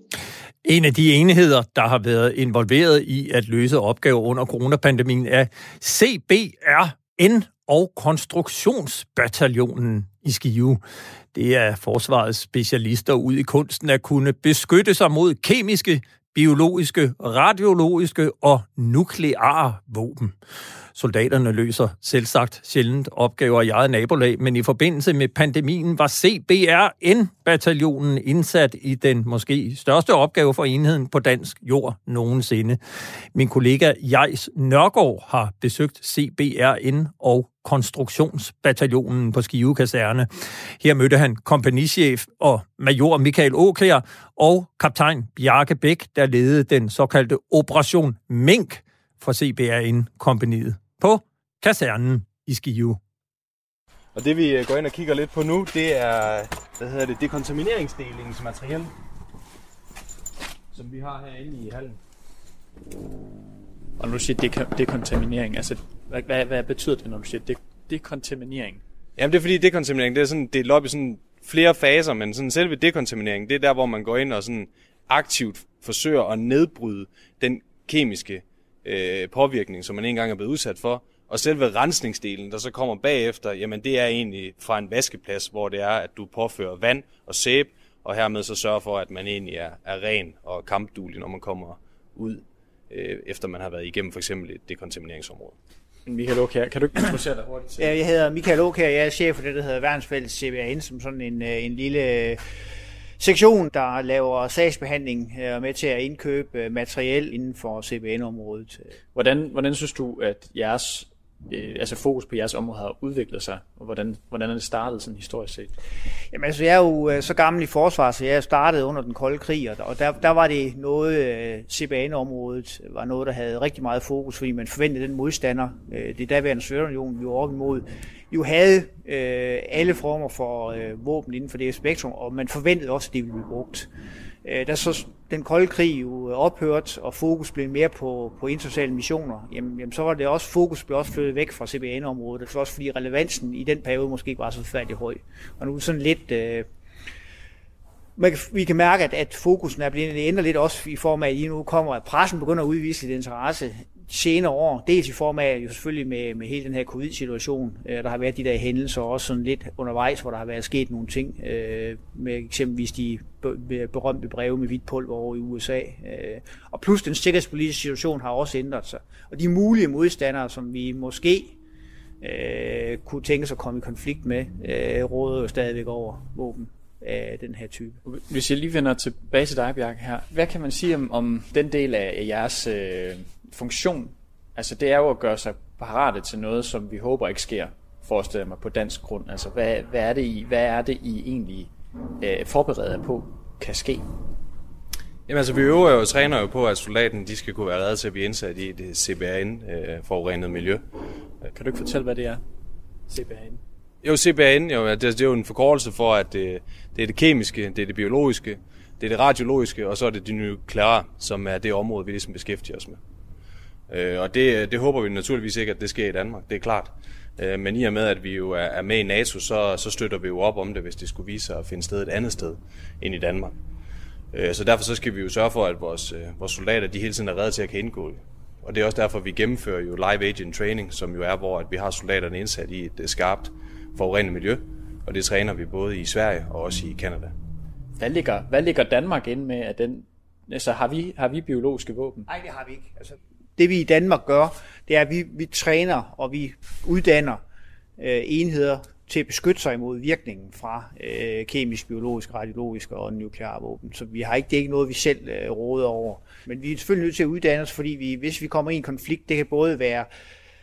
En af de enheder, der har været involveret i at løse opgaver under coronapandemien, er CBRN og Konstruktionsbataljonen i Skive. Det er forsvarets specialister ud i kunsten at kunne beskytte sig mod kemiske, biologiske, radiologiske og nukleare våben. Soldaterne løser selvsagt sjældent opgaver i eget nabolag, men i forbindelse med pandemien var CBRN-bataljonen indsat i den måske største opgave for enheden på dansk jord nogensinde. Min kollega Jejs Nørgaard har besøgt CBRN og konstruktionsbataljonen på Skive Kaserne. Her mødte han kompagnichef og major Michael Åkær og kaptajn Bjarke Bæk, der ledede den såkaldte Operation Mink for CBRN-kompaniet på kasernen i Skive. Og det vi øh, går ind og kigger lidt på nu, det er, hvad hedder det, dekontamineringsdelingsmateriel, som vi har herinde i hallen. Og når du siger dekontaminering, altså hvad, hvad, hvad betyder det, når du siger de- dekontaminering? Jamen det er fordi dekontaminering, det er sådan delt op i sådan flere faser, men sådan selve dekontaminering, det er der, hvor man går ind og sådan aktivt forsøger at nedbryde den kemiske øh, påvirkning, som man engang er blevet udsat for. Og selve rensningsdelen, der så kommer bagefter, jamen det er egentlig fra en vaskeplads, hvor det er, at du påfører vand og sæbe, og hermed så sørger for, at man egentlig er, er ren og kampduelig, når man kommer ud, øh, efter man har været igennem for eksempel et dekontamineringsområde. Michael Åkær, kan du ikke introducere dig hurtigt til? Ja, jeg hedder Michael Åkær, jeg er chef for det, der hedder Værnsfælles CBAN, som sådan en, øh, en lille øh, sektion, der laver sagsbehandling og er med til at indkøbe materiel inden for CBN-området. Hvordan, hvordan synes du, at jeres øh, altså fokus på jeres område har udviklet sig, og hvordan, hvordan er det startet sådan historisk set? Jamen altså, jeg er jo øh, så gammel i forsvar, så jeg startede under den kolde krig, og der, der var det noget, øh, CBAN-området var noget, der havde rigtig meget fokus, fordi man forventede den modstander, øh, det daværende Sovjetunionen, vi var op imod, jo havde øh, alle former for øh, våben inden for det spektrum, og man forventede også, at det ville blive brugt. Øh, Øh, da så den kolde krig jo øh, ophørte, og fokus blev mere på, på internationale missioner, jamen, jamen, så var det også, fokus blev også flyttet væk fra CBN-området, det var også fordi relevansen i den periode måske ikke var så færdig høj. Og nu er sådan lidt... Øh, man kan, vi kan mærke, at, at fokusen er blevet ændret lidt også i form af, at I nu kommer, at pressen begynder at udvise lidt interesse senere år, dels i form af jo selvfølgelig med, med hele den her covid-situation, øh, der har været de der hændelser også sådan lidt undervejs, hvor der har været sket nogle ting, øh, med eksempelvis de berømte breve med hvidt pulver over i USA. Øh, og plus den sikkerhedspolitiske situation har også ændret sig. Og de mulige modstandere, som vi måske øh, kunne tænke sig at komme i konflikt med, øh, råder jo stadigvæk over våben af den her type. Hvis jeg lige vender tilbage til dig, Bjarke, her. Hvad kan man sige om, om den del af jeres øh, funktion? Altså det er jo at gøre sig parate til noget, som vi håber ikke sker, forestiller mig på dansk grund. Altså hvad, hvad, er, det I, hvad er det I egentlig øh, forbereder på kan ske? Jamen altså, vi øver jo og træner jo på, at soldaten de skal kunne være reddet til at blive indsat i det CBRN-forurenet øh, miljø. Kan du ikke fortælle, hvad det er, CBRN? Jo, CBRN, jo, det, det er jo en forkortelse for, at det, det er det kemiske, det er det biologiske, det er det radiologiske, og så er det det nukleare, som er det område, vi ligesom beskæftiger os med. Øh, og det, det håber vi naturligvis ikke, at det sker i Danmark, det er klart. Øh, men i og med, at vi jo er, er med i NATO, så, så støtter vi jo op om det, hvis det skulle vise sig at finde sted et andet sted end i Danmark. Øh, så derfor så skal vi jo sørge for, at vores, øh, vores soldater de hele tiden er redde til at kan indgå Og det er også derfor, vi gennemfører jo live agent training, som jo er, hvor at vi har soldaterne indsat i et øh, skarpt forurenet miljø, og det træner vi både i Sverige og også i Kanada. Hvad ligger, hvad ligger Danmark ind med at den Altså, har vi, har vi biologiske våben? Nej, det har vi ikke. Altså, det vi i Danmark gør, det er, at vi, vi træner og vi uddanner øh, enheder til at beskytte sig imod virkningen fra øh, kemisk, biologisk, radiologisk og nukleare våben. Så vi har ikke, det er ikke noget, vi selv øh, råder over. Men vi er selvfølgelig nødt til at uddanne os, fordi vi, hvis vi kommer i en konflikt, det kan både være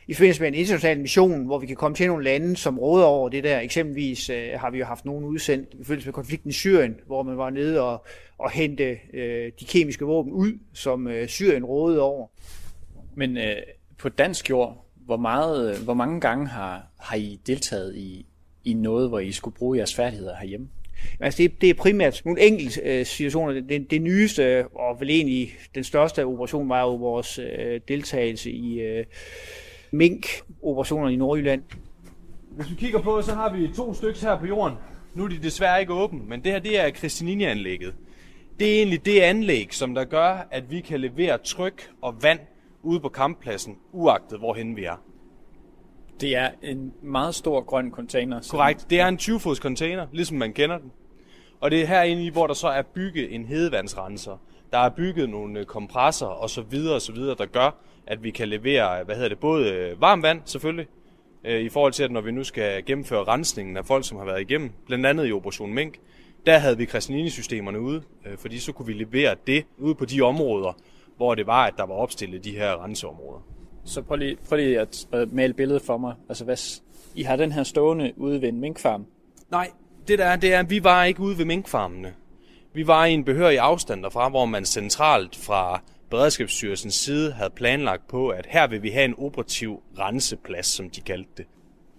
i forbindelse med en international mission, hvor vi kan komme til nogle lande, som råder over det der. Eksempelvis øh, har vi jo haft nogen udsendt i forbindelse med konflikten i Syrien, hvor man var nede og, og hente øh, de kemiske våben ud, som øh, Syrien rådede over. Men øh, på dansk jord, hvor, meget, hvor mange gange har, har I deltaget i, i noget, hvor I skulle bruge jeres færdigheder herhjemme? Altså det, det er primært nogle enkelte øh, situationer. Det, det nyeste, og vel egentlig den største operation, var jo vores øh, deltagelse i øh, mink-operationer i Nordjylland. Hvis vi kigger på, så har vi to stykker her på jorden. Nu er de desværre ikke åbne, men det her det er Christiania-anlægget. Det er egentlig det anlæg, som der gør, at vi kan levere tryk og vand ude på kamppladsen, uagtet hvorhen vi er. Det er en meget stor grøn container. Korrekt. Det er en 20-fods container, ligesom man kender den. Og det er herinde i, hvor der så er bygget en hedevandsrenser. Der er bygget nogle kompresser og så videre og så videre, der gør, at vi kan levere, hvad hedder det, både øh, varmt vand selvfølgelig, øh, i forhold til, at når vi nu skal gennemføre rensningen af folk, som har været igennem, blandt andet i Operation Mink, der havde vi Christianini-systemerne ude, fordi så kunne vi levere det ude på de områder, hvor det var, at der var opstillet de her renseområder. Så prøv lige, prøv lige at, at male billedet for mig. Altså, hvad, I har den her stående ude ved en minkfarm? Nej, det der er, det er, at vi var ikke ude ved minkfarmene. Vi var i en behørig afstand derfra, hvor man centralt fra Beredskabsstyrelsens side havde planlagt på, at her vil vi have en operativ renseplads, som de kaldte det.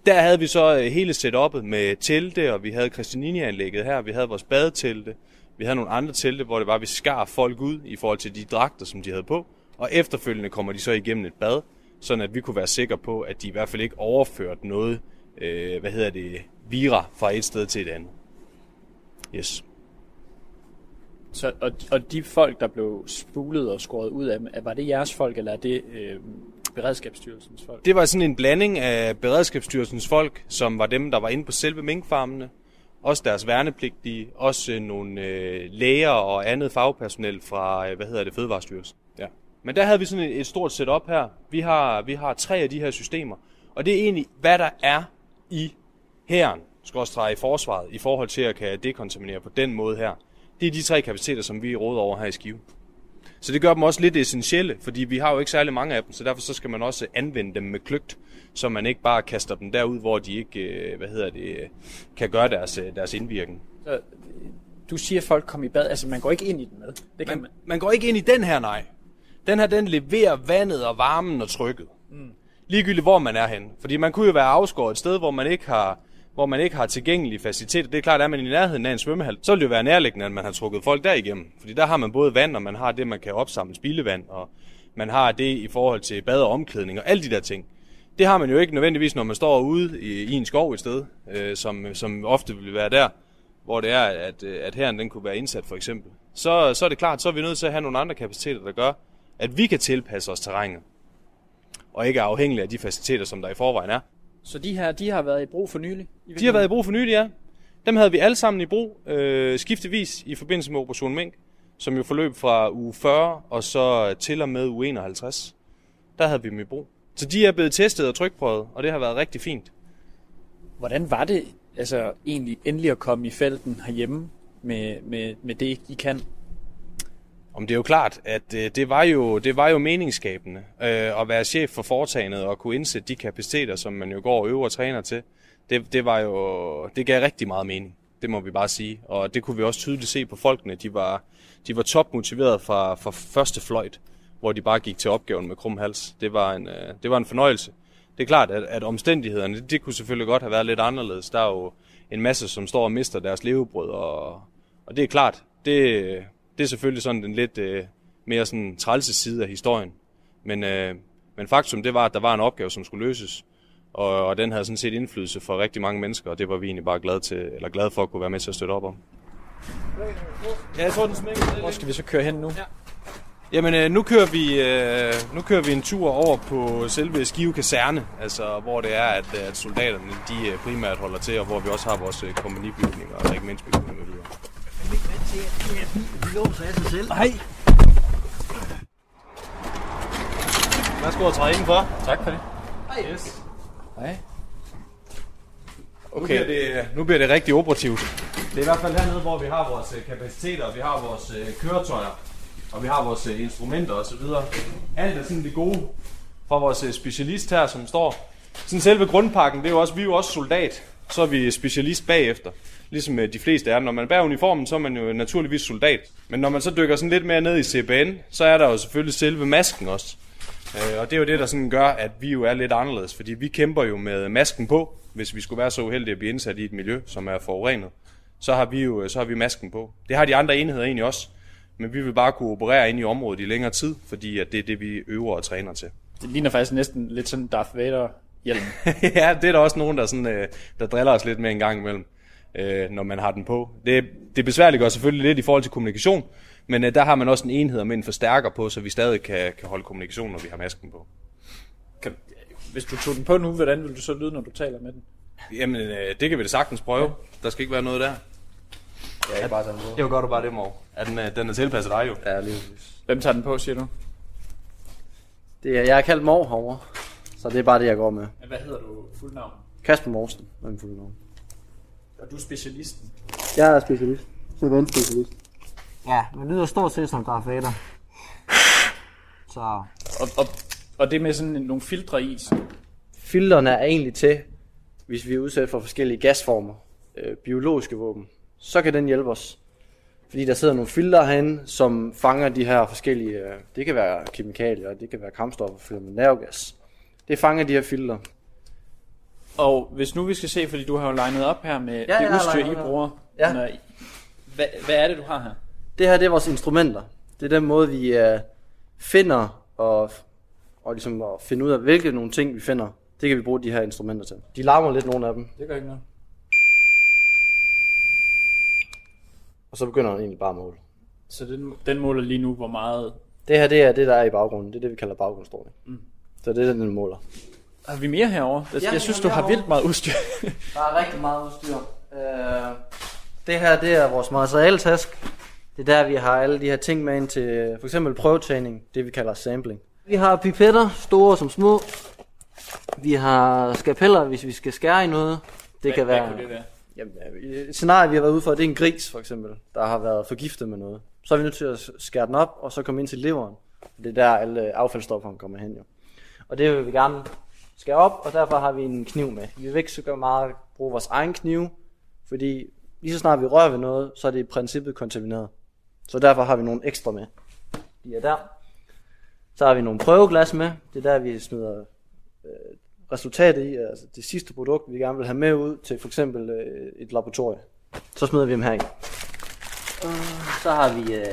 Der havde vi så øh, hele setup'et med telte, og vi havde Christianini-anlægget her, vi havde vores badetelte, vi havde nogle andre telte, hvor det var, at vi skar folk ud i forhold til de dragter, som de havde på. Og efterfølgende kommer de så igennem et bad, sådan at vi kunne være sikre på, at de i hvert fald ikke overførte noget, øh, hvad hedder det, vira fra et sted til et andet. Yes. Så, og, og de folk, der blev spulet og skåret ud af dem, var det jeres folk, eller er det øh, Beredskabsstyrelsens folk? Det var sådan en blanding af Beredskabsstyrelsens folk, som var dem, der var inde på selve minkfarmene, også deres værnepligtige, også nogle øh, læger og andet fagpersonel fra, øh, hvad hedder det, Fødevarestyrelsen. Ja. Men der havde vi sådan et, et stort setup her. Vi har, vi har tre af de her systemer, og det er egentlig, hvad der er i hæren, skråstrej i forsvaret, i forhold til at kan dekontaminere på den måde her. Det er de tre kapaciteter, som vi råder over her i Skive. Så det gør dem også lidt essentielle, fordi vi har jo ikke særlig mange af dem, så derfor så skal man også anvende dem med kløgt, så man ikke bare kaster dem derud, hvor de ikke øh, hvad hedder det, kan gøre deres, øh, deres indvirkning. Så, du siger, at folk kommer i bad, altså man går ikke ind i den med? Det kan man, man. man går ikke ind i den her, nej. Den her, den leverer vandet og varmen og trykket. Mm. Ligegyldigt hvor man er henne. Fordi man kunne jo være afskåret et sted, hvor man ikke har hvor man ikke har tilgængelige faciliteter. Det er klart, at er man i nærheden af en svømmehal, så vil det jo være nærliggende, at man har trukket folk derigennem. Fordi der har man både vand, og man har det, man kan opsamle spildevand, og man har det i forhold til bad og omklædning og alle de der ting. Det har man jo ikke nødvendigvis, når man står ude i, i en skov et sted, øh, som, som ofte vil være der, hvor det er, at, øh, at herren den kunne være indsat for eksempel. Så, så er det klart, så er vi nødt til at have nogle andre kapaciteter, der gør, at vi kan tilpasse os terrænet, og ikke er afhængige af de faciliteter, som der i forvejen er. Så de her, de har været i brug for nylig? De har været i brug for nylig, ja. Dem havde vi alle sammen i brug øh, skiftevis i forbindelse med Operation Mink, som jo forløb fra uge 40 og så til og med uge 51. Der havde vi dem i brug. Så de er blevet testet og trykprøvet, og det har været rigtig fint. Hvordan var det altså, egentlig endelig at komme i felten herhjemme med, med, med det, I kan? Om det er jo klart, at øh, det, var jo, det var jo meningsskabende øh, at være chef for foretagendet og kunne indsætte de kapaciteter, som man jo går og øver og træner til. Det, det, var jo, det gav rigtig meget mening, det må vi bare sige. Og det kunne vi også tydeligt se på folkene. De var, de var topmotiveret fra, fra første fløjt, hvor de bare gik til opgaven med krum hals. Det var en, øh, det var en fornøjelse. Det er klart, at, at omstændighederne, det kunne selvfølgelig godt have været lidt anderledes. Der er jo en masse, som står og mister deres levebrød, og, og det er klart, det, det er selvfølgelig sådan den lidt øh, mere sådan trælse side af historien. Men, øh, men faktum det var, at der var en opgave, som skulle løses, og, og den havde sådan set indflydelse for rigtig mange mennesker, og det var vi egentlig bare glade, til, eller glade for at kunne være med til at støtte op om. Ja, jeg tror, den smækker. Hvor skal vi så køre hen nu? Ja. Jamen, øh, nu, kører vi, øh, nu kører vi en tur over på selve Skive Kaserne, altså hvor det er, at, at soldaterne de øh, primært holder til, og hvor vi også har vores øh, kompanibygninger og regimentsbygninger med videre ikke vant til, at de låser af sig selv. Nej. Værsgo at træde indenfor. Tak for det. Hej. Yes. Hej. Okay. Nu bliver, det, nu bliver det rigtig operativt. Det er i hvert fald hernede, hvor vi har vores øh, kapaciteter, vi har vores øh, køretøjer, og vi har vores øh, instrumenter osv. Alt er sådan det gode fra vores specialist her, som står. Sådan selve grundpakken, det er jo også, vi er jo også soldat, så er vi specialist bagefter ligesom øh, de fleste er. Når man bærer uniformen, så er man jo naturligvis soldat. Men når man så dykker sådan lidt mere ned i CBN, så er der jo selvfølgelig selve masken også. Øh, og det er jo det, der sådan gør, at vi jo er lidt anderledes, fordi vi kæmper jo med masken på, hvis vi skulle være så uheldige at blive indsat i et miljø, som er forurenet. Så har vi jo så har vi masken på. Det har de andre enheder egentlig også. Men vi vil bare kunne operere ind i området i længere tid, fordi at det er det, vi øver og træner til. Det ligner faktisk næsten lidt sådan Darth Vader hjelm. ja, det er der også nogen, der, sådan, øh, der driller os lidt med en gang imellem øh, når man har den på. Det, det besværligt gør selvfølgelig lidt i forhold til kommunikation, men øh, der har man også en enhed med en forstærker på, så vi stadig kan, kan holde kommunikation, når vi har masken på. Kan, hvis du tog den på nu, hvordan vil du så lyde, når du taler med den? Jamen, øh, det kan vi da sagtens prøve. Ja. Der skal ikke være noget der. Ja, ikke bare den på. Jo, gør du bare det, Mor. Er den, øh, den er tilpasset dig jo. Ja, lige Hvem tager den på, siger du? Det er, jeg er kaldt Mor herovre, så det er bare det, jeg går med. Hvad hedder du fuldt navn? Kasper Morsen, er min fulde navn. Og du er specialisten? Jeg er specialist. specialist. Ja, men lyder stort set som Darth Vader. Så... Og, og, og det med sådan nogle filtre i? Filterne er egentlig til, hvis vi er udsat for forskellige gasformer, øh, biologiske våben, så kan den hjælpe os. Fordi der sidder nogle filtre herinde, som fanger de her forskellige, øh, det kan være kemikalier, det kan være kampstoffer, for nervegas. Det fanger de her filtre. Og hvis nu vi skal se, fordi du har jo legnet op her med ja, det udstyr, I bruger. Ja. Når, hvad, hvad er det, du har her? Det her, det er vores instrumenter. Det er den måde, vi uh, finder og, og ligesom at finde ud af, hvilke nogle ting, vi finder. Det kan vi bruge de her instrumenter til. De larmer lidt, nogle af dem. Det gør ikke noget. og så begynder den egentlig bare at måle. Så den, den måler lige nu, hvor meget... Det her, det er det, der er i baggrunden. Det er det, vi kalder baggrundsstråling. Mm. Så det er det, den måler. Har vi mere herovre? Jeg, Ja, jeg synes, du har mere vildt meget udstyr. Der er rigtig meget udstyr. Øh, det her, det er vores materialetask. Det er der, vi har alle de her ting med ind til for eksempel prøvetagning, det vi kalder sampling. Vi har pipetter, store som små. Vi har skapeller, hvis vi skal skære i noget. Det kan hvad, være... Hvad det være? Jamen, et scenarie, vi har været ude for, det er en gris for eksempel, der har været forgiftet med noget. Så er vi nødt til at skære den op, og så komme ind til leveren. Det er der, alle affaldsstofferne kommer hen jo. Og det vil vi gerne skal op, og derfor har vi en kniv med. Vi vil ikke så meget bruge vores egen kniv, fordi lige så snart vi rører ved noget, så er det i princippet kontamineret. Så derfor har vi nogle ekstra med. De er der. Så har vi nogle prøveglas med. Det er der, vi smider øh, resultatet i, altså det sidste produkt, vi gerne vil have med ud til for eksempel øh, et laboratorium. Så smider vi dem her i. Øh, så har vi øh,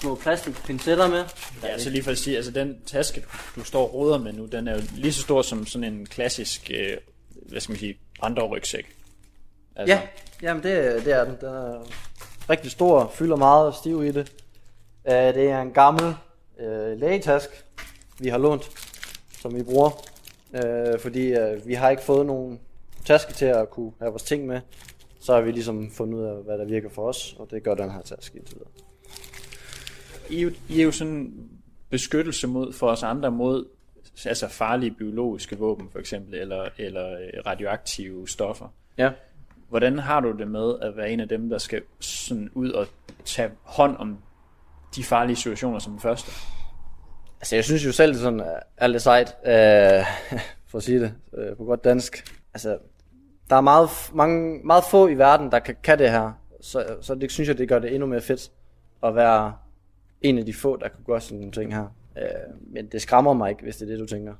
små plastikpincetter med. Ja, altså lige for at sige, altså den taske, du, står og roder med nu, den er jo lige så stor som sådan en klassisk, øh, hvad skal man sige, andre rygsæk. Altså, Ja, jamen det, det er den. Den er rigtig stor, fylder meget og stiv i det. Uh, det er en gammel uh, lægetask, vi har lånt, som vi bruger. Uh, fordi uh, vi har ikke fået nogen taske til at kunne have vores ting med. Så har vi ligesom fundet ud af, hvad der virker for os, og det gør den her taske indtil videre. I, er jo- I er jo sådan beskyttelse mod for os andre mod altså farlige biologiske våben for eksempel, eller, eller øh, radioaktive stoffer. Ja. Hvordan har du det med at være en af dem, der skal sådan ud og tage hånd om de farlige situationer som den første? Altså jeg synes jo selv, det sådan, alt er sejt, uh, for at sige det uh, på godt dansk. Altså, der er meget, mange, meget få i verden, der kan, kan det her. Så, så det synes jeg, det gør det endnu mere fedt at være en af de få, der kan gøre sådan nogle ting her. Uh, men det skræmmer mig ikke, hvis det er det, du tænker.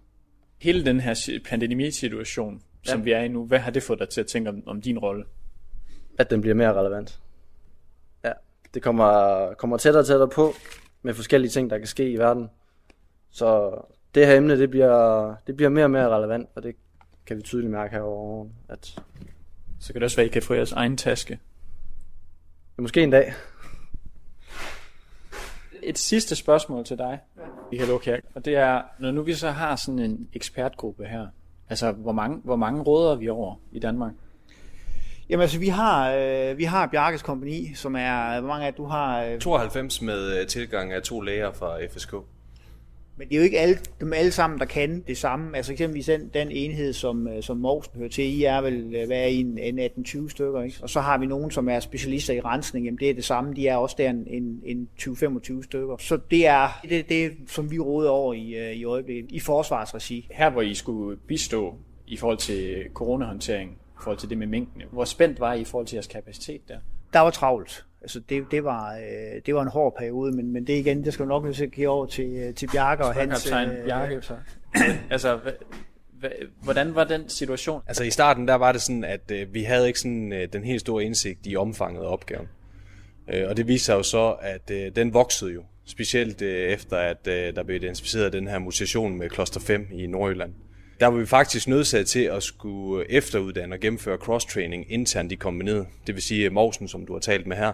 Hele den her si- pandemisituation, ja. som vi er i nu, hvad har det fået dig til at tænke om, om din rolle? At den bliver mere relevant. Ja, det kommer, kommer tættere og tættere på med forskellige ting, der kan ske i verden. Så det her emne, det bliver, det bliver mere og mere relevant, og det kan vi tydeligt mærke herovre, at Så kan det også være, at I kan få jeres egen taske. måske en dag. Et sidste spørgsmål til dig, Michael Okjær, og det er, når nu vi så har sådan en ekspertgruppe her, altså hvor mange, hvor mange råder vi over i Danmark? Jamen altså, vi har, øh, vi har Bjarkes kompani, som er, hvor mange af du har? Øh, 92 med øh, tilgang af to læger fra FSK. Men det er jo ikke alle, dem alle sammen, der kan det samme. Altså eksempelvis den, den enhed, som, øh, som Morsen hører til, I er vel, øh, hvad er en, en 18-20 stykker, ikke? Og så har vi nogen, som er specialister i rensning, jamen det er det samme, de er også der en, en, en 20-25 stykker. Så det er det, det, som vi råder over i, øh, i øjeblikket, i forsvarsregi. Her hvor I skulle bistå i forhold til coronahåndtering, i forhold til det med mængdene, hvor spændt var I i forhold til jeres kapacitet der? Der var travlt. Altså det, det, var, øh, det var en hård periode, men, men det igen, det skal vi nok nødt til at give over til, øh, til Bjarke og hans... Øh, Bjarke, så. altså, hvordan var den situation? Altså i starten der var det sådan, at øh, vi havde ikke sådan øh, den helt store indsigt i omfanget af opgaven. Øh, og det viste sig jo så, at øh, den voksede jo. Specielt øh, efter, at øh, der blev identificeret den her mutation med kloster 5 i Nordjylland. Der var vi faktisk nødsat til at skulle efteruddanne og gennemføre cross-training internt i kombineret. Det vil sige, at Mogensen, som du har talt med her,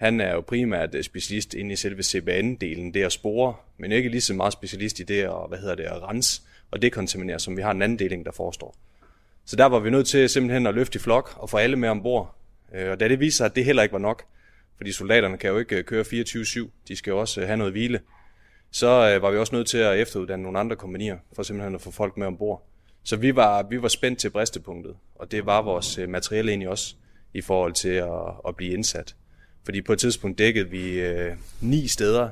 han er jo primært øh, specialist inde i selve CBN-delen, det at spore, men ikke lige så meget specialist i det at, hvad hedder det, at rense og dekontaminere, som vi har en anden deling, der forestår. Så der var vi nødt til simpelthen at løfte i flok og få alle med ombord. Øh, og da det viste sig, at det heller ikke var nok, fordi soldaterne kan jo ikke øh, køre 24-7, de skal jo også have noget hvile, så var vi også nødt til at efteruddanne nogle andre kompanier, for simpelthen at få folk med ombord. Så vi var, vi var spændt til bristepunktet, og det var vores materiale egentlig også, i forhold til at, at blive indsat. Fordi på et tidspunkt dækkede vi øh, ni steder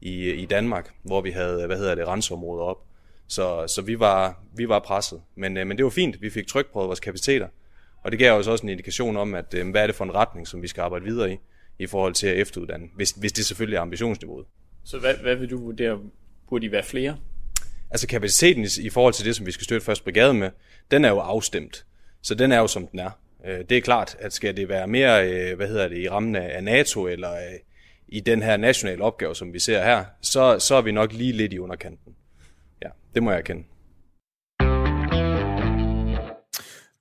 i, i Danmark, hvor vi havde, hvad hedder det, renseområder op. Så, så vi, var, vi var presset. Men, øh, men det var fint, vi fik trykprøvet vores kapaciteter. Og det gav os også en indikation om, at øh, hvad er det for en retning, som vi skal arbejde videre i, i forhold til at efteruddanne, hvis, hvis det selvfølgelig er ambitionsniveauet. Så hvad, hvad vil du vurdere? Burde I være flere? Altså kapaciteten i, i forhold til det, som vi skal støtte første brigade med, den er jo afstemt. Så den er jo som den er. Øh, Det er klart, at skal det være mere, øh, hvad hedder det, i rammen af NATO, eller øh, i den her nationale opgave, som vi ser her, så, så er vi nok lige lidt i underkanten. Ja, det må jeg erkende.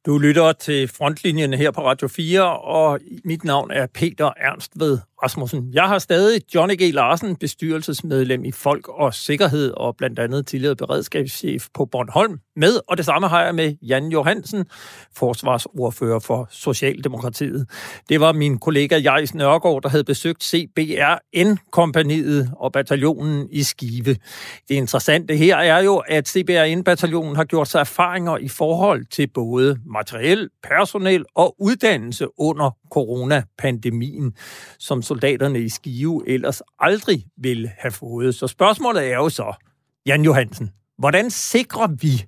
Du lytter til frontlinjen her på Radio 4, og mit navn er Peter Ernst ved Rasmussen. Jeg har stadig Johnny G. Larsen, bestyrelsesmedlem i Folk og Sikkerhed, og blandt andet tidligere beredskabschef på Bornholm med, og det samme har jeg med Jan Johansen, forsvarsordfører for Socialdemokratiet. Det var min kollega Jais Nørgaard, der havde besøgt CBRN-kompaniet og bataljonen i Skive. Det interessante her er jo, at CBRN-bataljonen har gjort sig erfaringer i forhold til både materiel, personel og uddannelse under coronapandemien, som soldaterne i Skive ellers aldrig ville have fået. Så spørgsmålet er jo så, Jan Johansen, hvordan sikrer vi,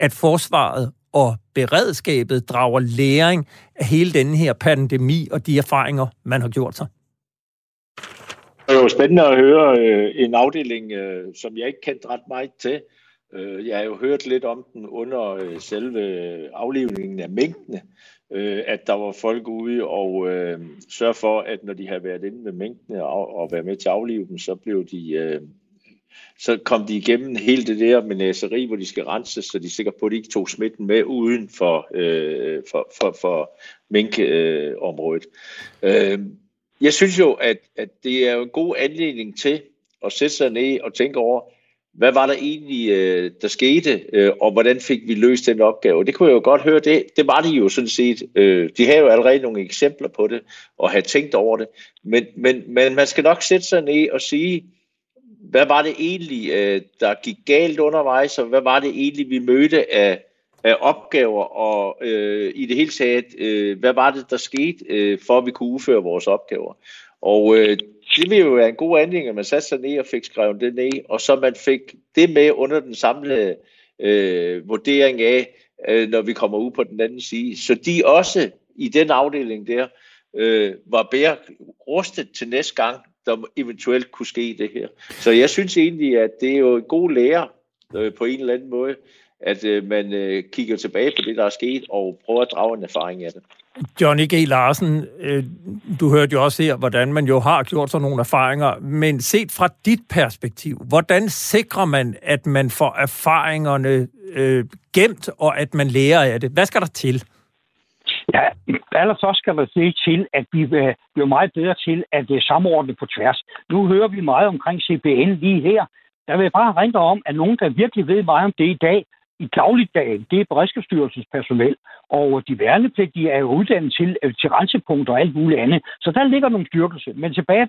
at forsvaret og beredskabet drager læring af hele denne her pandemi og de erfaringer, man har gjort sig? Det er jo spændende at høre øh, en afdeling, øh, som jeg ikke kendte ret meget til. Øh, jeg har jo hørt lidt om den under øh, selve aflivningen af mængdene, øh, at der var folk ude og øh, sørge for, at når de havde været inde med mængdene og, og været med til at aflive dem, så blev de... Øh, så kom de igennem hele det der med næseri, hvor de skal renses, så de er sikre på, at de ikke tog smitten med uden for, øh, for, for, for minkområdet. Øh, jeg synes jo, at, at det er en god anledning til at sætte sig ned og tænke over, hvad var der egentlig, øh, der skete, øh, og hvordan fik vi løst den opgave? Det kunne jeg jo godt høre, det, det var de jo sådan set. Øh, de har jo allerede nogle eksempler på det, og har tænkt over det. Men, men, men man skal nok sætte sig ned og sige, hvad var det egentlig, øh, der gik galt undervejs, og hvad var det egentlig, vi mødte af, af opgaver, og øh, i det hele taget, øh, hvad var det, der skete, øh, for at vi kunne udføre vores opgaver. Og øh, det ville jo være en god anledning, at man satte sig ned og fik skrevet det ned, og så man fik det med under den samlede øh, vurdering af, øh, når vi kommer ud på den anden side. Så de også i den afdeling der øh, var bedre rustet til næste gang, der eventuelt kunne ske det her. Så jeg synes egentlig, at det er jo en god lære øh, på en eller anden måde, at øh, man øh, kigger tilbage på det, der er sket, og prøver at drage en erfaring af det. Johnny G. Larsen, øh, du hørte jo også her, hvordan man jo har gjort sådan nogle erfaringer, men set fra dit perspektiv, hvordan sikrer man, at man får erfaringerne øh, gemt, og at man lærer af det? Hvad skal der til? Ja, allerførst skal man se til, at vi øh, bliver meget bedre til at øh, samordne på tværs. Nu hører vi meget omkring CBN lige her. Der vil jeg bare rente om, at nogen, der virkelig ved meget om det i dag, i dagligdagen, det er Beredskabsstyrelsens personel, og øh, de værnepligtige er jo uddannet til, øh, til rensepunkter og alt muligt andet. Så der ligger nogle styrkelse. Men tilbage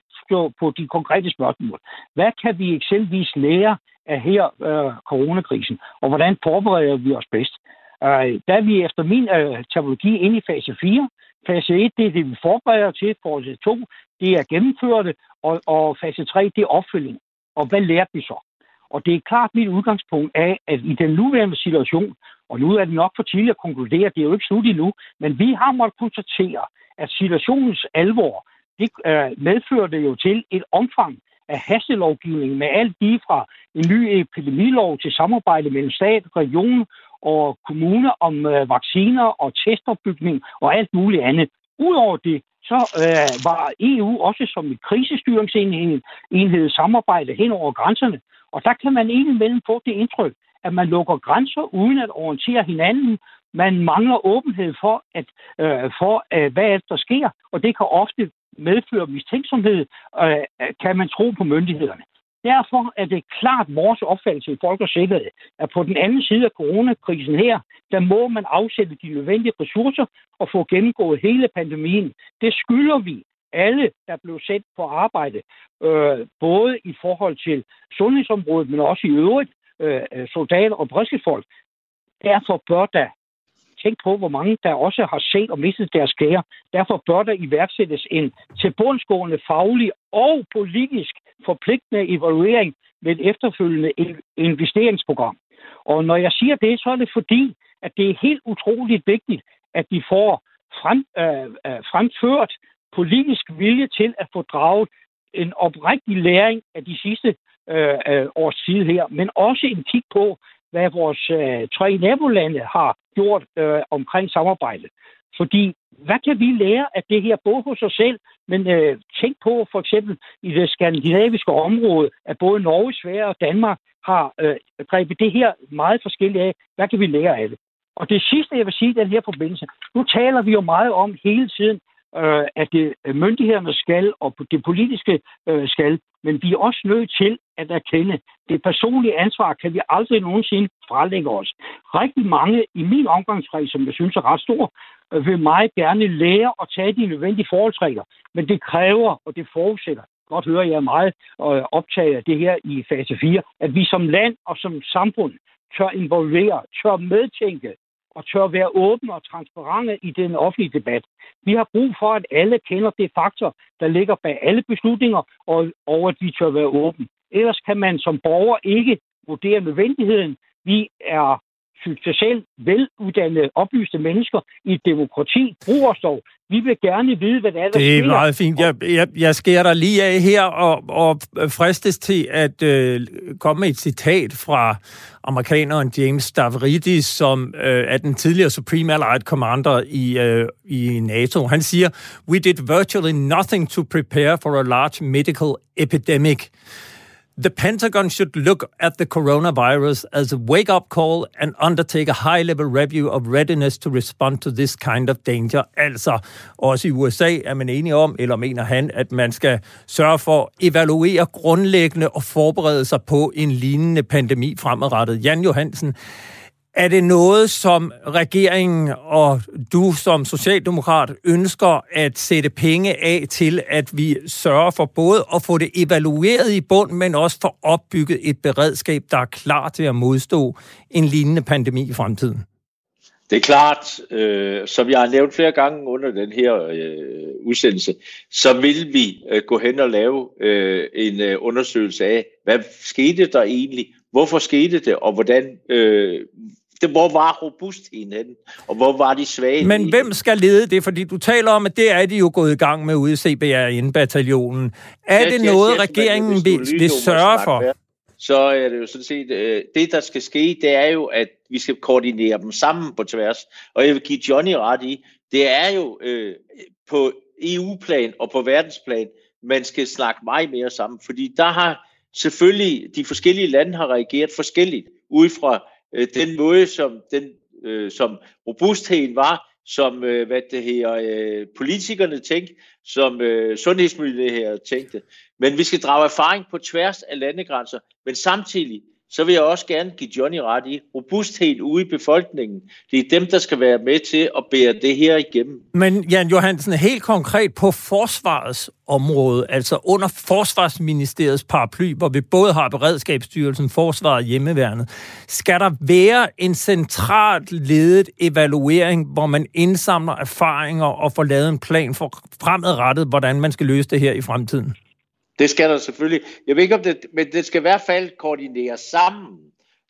på de konkrete spørgsmål. Hvad kan vi eksempelvis lære af her øh, coronakrisen, og hvordan forbereder vi os bedst? Øh, der er vi efter min øh, terminologi inde i fase 4. Fase 1, det er det, vi forbereder til. Fase 2, det er gennemførte, og, og fase 3, det er opfølging. Og hvad lærte vi så? Og det er klart mit udgangspunkt af, at i den nuværende situation, og nu er det nok for tidligt at konkludere, det er jo ikke slut endnu, men vi har måttet konstatere, at situationens alvor, det øh, medfører det jo til et omfang af hastelovgivning med alt lige fra en ny epidemilov til samarbejde mellem stat, region og kommune om øh, vacciner og testopbygning og alt muligt andet. Udover det, så øh, var EU også som et krisestyringsenhed enhed samarbejde hen over grænserne. Og der kan man indimellem få det indtryk, at man lukker grænser uden at orientere hinanden. Man mangler åbenhed for, at, øh, for øh, hvad der sker, og det kan ofte medføre mistænksomhed, øh, kan man tro på myndighederne. Derfor er det klart vores opfattelse i Folk og Sikkerhed, at på den anden side af coronakrisen her, der må man afsætte de nødvendige ressourcer og få gennemgået hele pandemien. Det skylder vi alle, der blev sendt på arbejde, øh, både i forhold til sundhedsområdet, men også i øvrigt øh, soldater og beredskabsfolk. Derfor bør der tænk på, hvor mange der også har set og mistet deres kære. Derfor bør der iværksættes en tilbundsgående faglig og politisk forpligtende evaluering med et efterfølgende investeringsprogram. Og når jeg siger det, så er det fordi, at det er helt utroligt vigtigt, at de får frem, øh, øh fremført politisk vilje til at få draget en oprigtig læring af de sidste øh, øh, års tid her, men også en kig på, hvad vores øh, tre nabolande har gjort øh, omkring samarbejde. Fordi, hvad kan vi lære af det her, både hos os selv, men øh, tænk på for eksempel i det skandinaviske område, at både Norge, Sverige og Danmark har øh, grebet det her meget forskelligt af. Hvad kan vi lære af det? Og det sidste, jeg vil sige i den her forbindelse, nu taler vi jo meget om hele tiden, øh, at det øh, myndighederne skal, og det politiske øh, skal, men vi er også nødt til at erkende, det personlige ansvar kan vi aldrig nogensinde frelægge os. Rigtig mange i min omgangskreds, som jeg synes er ret stor, øh, vil meget gerne lære at tage de nødvendige forholdsregler, men det kræver, og det forudsætter, godt høre, jeg er meget øh, optaget af det her i fase 4, at vi som land og som samfund tør involvere, tør medtænke, og tør være åbne og transparente i den offentlige debat. Vi har brug for, at alle kender det faktor, der ligger bag alle beslutninger, og, og at vi tør være åbne. Ellers kan man som borger ikke vurdere nødvendigheden. Vi er selv veluddannede, oplyste mennesker i et demokrati. Brug os dog. Vi vil gerne vide, hvad det er, der Det er sker. meget fint. Jeg, jeg, jeg skærer dig lige af her og, og fristes til at øh, komme med et citat fra amerikaneren James Stavridis, som øh, er den tidligere Supreme Allied Commander i, øh, i NATO. Han siger, We did virtually nothing to prepare for a large medical epidemic. The Pentagon should look at the coronavirus as a wake up call and undertake a high level review of readiness to respond to this kind of danger. Altså, også i USA er man enige om, eller mener han, at man skal sørge for at evaluere grundlæggende og forberede sig på en lignende pandemi fremadrettet. Jan Johansen, er det noget, som regeringen og du som socialdemokrat ønsker at sætte penge af til, at vi sørger for både at få det evalueret i bund, men også for opbygget et beredskab, der er klar til at modstå en lignende pandemi i fremtiden? Det er klart, øh, som jeg har nævnt flere gange under den her øh, udsendelse, så vil vi øh, gå hen og lave øh, en øh, undersøgelse af, hvad skete der egentlig, hvorfor skete det, og hvordan, øh, det, hvor var robustheden henne, og hvor var de svage? Men hvem skal lede det? Fordi du taler om, at det er de jo gået i gang med ude i CBR-bataljonen. Er ja, det noget, ja, regeringen vil, vil sørge for? så er det jo sådan set, øh, det der skal ske, det er jo, at vi skal koordinere dem sammen på tværs. Og jeg vil give Johnny ret i, det er jo øh, på EU-plan og på verdensplan, man skal snakke meget mere sammen. Fordi der har selvfølgelig, de forskellige lande har reageret forskelligt ud fra øh, den måde, som, den, øh, som robustheden var, som øh, hvad det her, øh, politikerne tænkte, som øh, sundhedsmyndigheder tænkte. Men vi skal drage erfaring på tværs af landegrænser, men samtidig så vil jeg også gerne give Johnny ret i robusthed ude i befolkningen. Det er dem, der skal være med til at bære det her igennem. Men Jan Johansen, helt konkret på forsvarets område, altså under Forsvarsministeriets paraply, hvor vi både har Beredskabsstyrelsen, Forsvaret og Hjemmeværnet, skal der være en centralt ledet evaluering, hvor man indsamler erfaringer og får lavet en plan for fremadrettet, hvordan man skal løse det her i fremtiden? Det skal der selvfølgelig. Jeg ved ikke om det, men det skal i hvert fald koordineres sammen.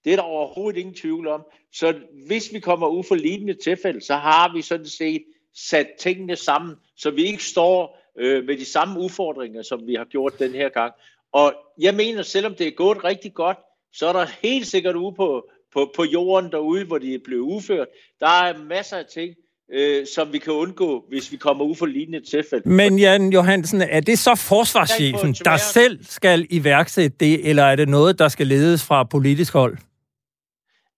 Det er der overhovedet ingen tvivl om. Så hvis vi kommer ud for lignende tilfælde, så har vi sådan set sat tingene sammen, så vi ikke står øh, med de samme udfordringer, som vi har gjort den her gang. Og jeg mener, selvom det er gået rigtig godt, så er der helt sikkert ude på, på, på jorden derude, hvor de er blevet udført, der er masser af ting, øh, som vi kan undgå, hvis vi kommer ud for lignende tilfælde. Men Jan Johansen, er det så forsvarschefen, der selv skal iværksætte det, eller er det noget, der skal ledes fra politisk hold?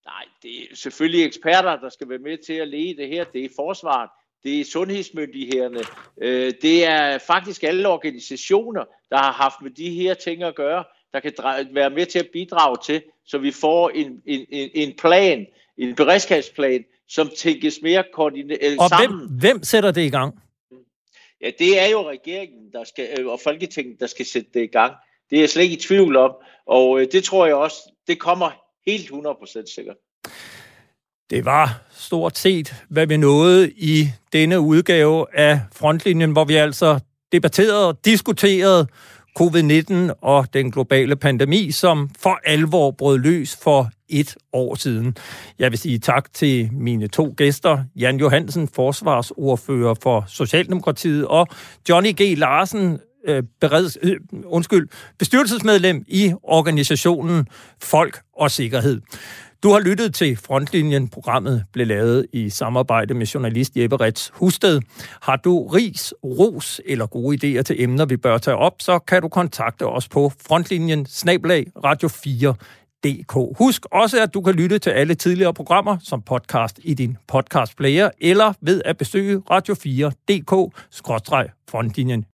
Nej, det er selvfølgelig eksperter, der skal være med til at lede det her. Det er forsvaret, det er sundhedsmyndighederne, øh, det er faktisk alle organisationer, der har haft med de her ting at gøre, der kan være med til at bidrage til, så vi får en, en, en plan, en beredskabsplan, som tænkes mere koordineret og sammen. Hvem, hvem sætter det i gang? Ja, det er jo regeringen der skal, øh, og Folketinget, der skal sætte det i gang. Det er jeg slet ikke i tvivl om, og øh, det tror jeg også, det kommer helt 100% sikkert. Det var stort set, hvad vi nåede i denne udgave af Frontlinjen, hvor vi altså debatterede og diskuterede covid-19 og den globale pandemi, som for alvor brød løs for et år siden. Jeg vil sige tak til mine to gæster, Jan Johansen, forsvarsordfører for Socialdemokratiet, og Johnny G. Larsen, øh, bereds, øh, undskyld, bestyrelsesmedlem i organisationen Folk og Sikkerhed. Du har lyttet til Frontlinjen. Programmet blev lavet i samarbejde med journalist Jeppe Rets Husted. Har du ris, ros eller gode idéer til emner, vi bør tage op, så kan du kontakte os på frontlinjen snablag radio 4 DK. Husk også, at du kan lytte til alle tidligere programmer som podcast i din podcastplayer, eller ved at besøge Radio4.dk-frontlinjen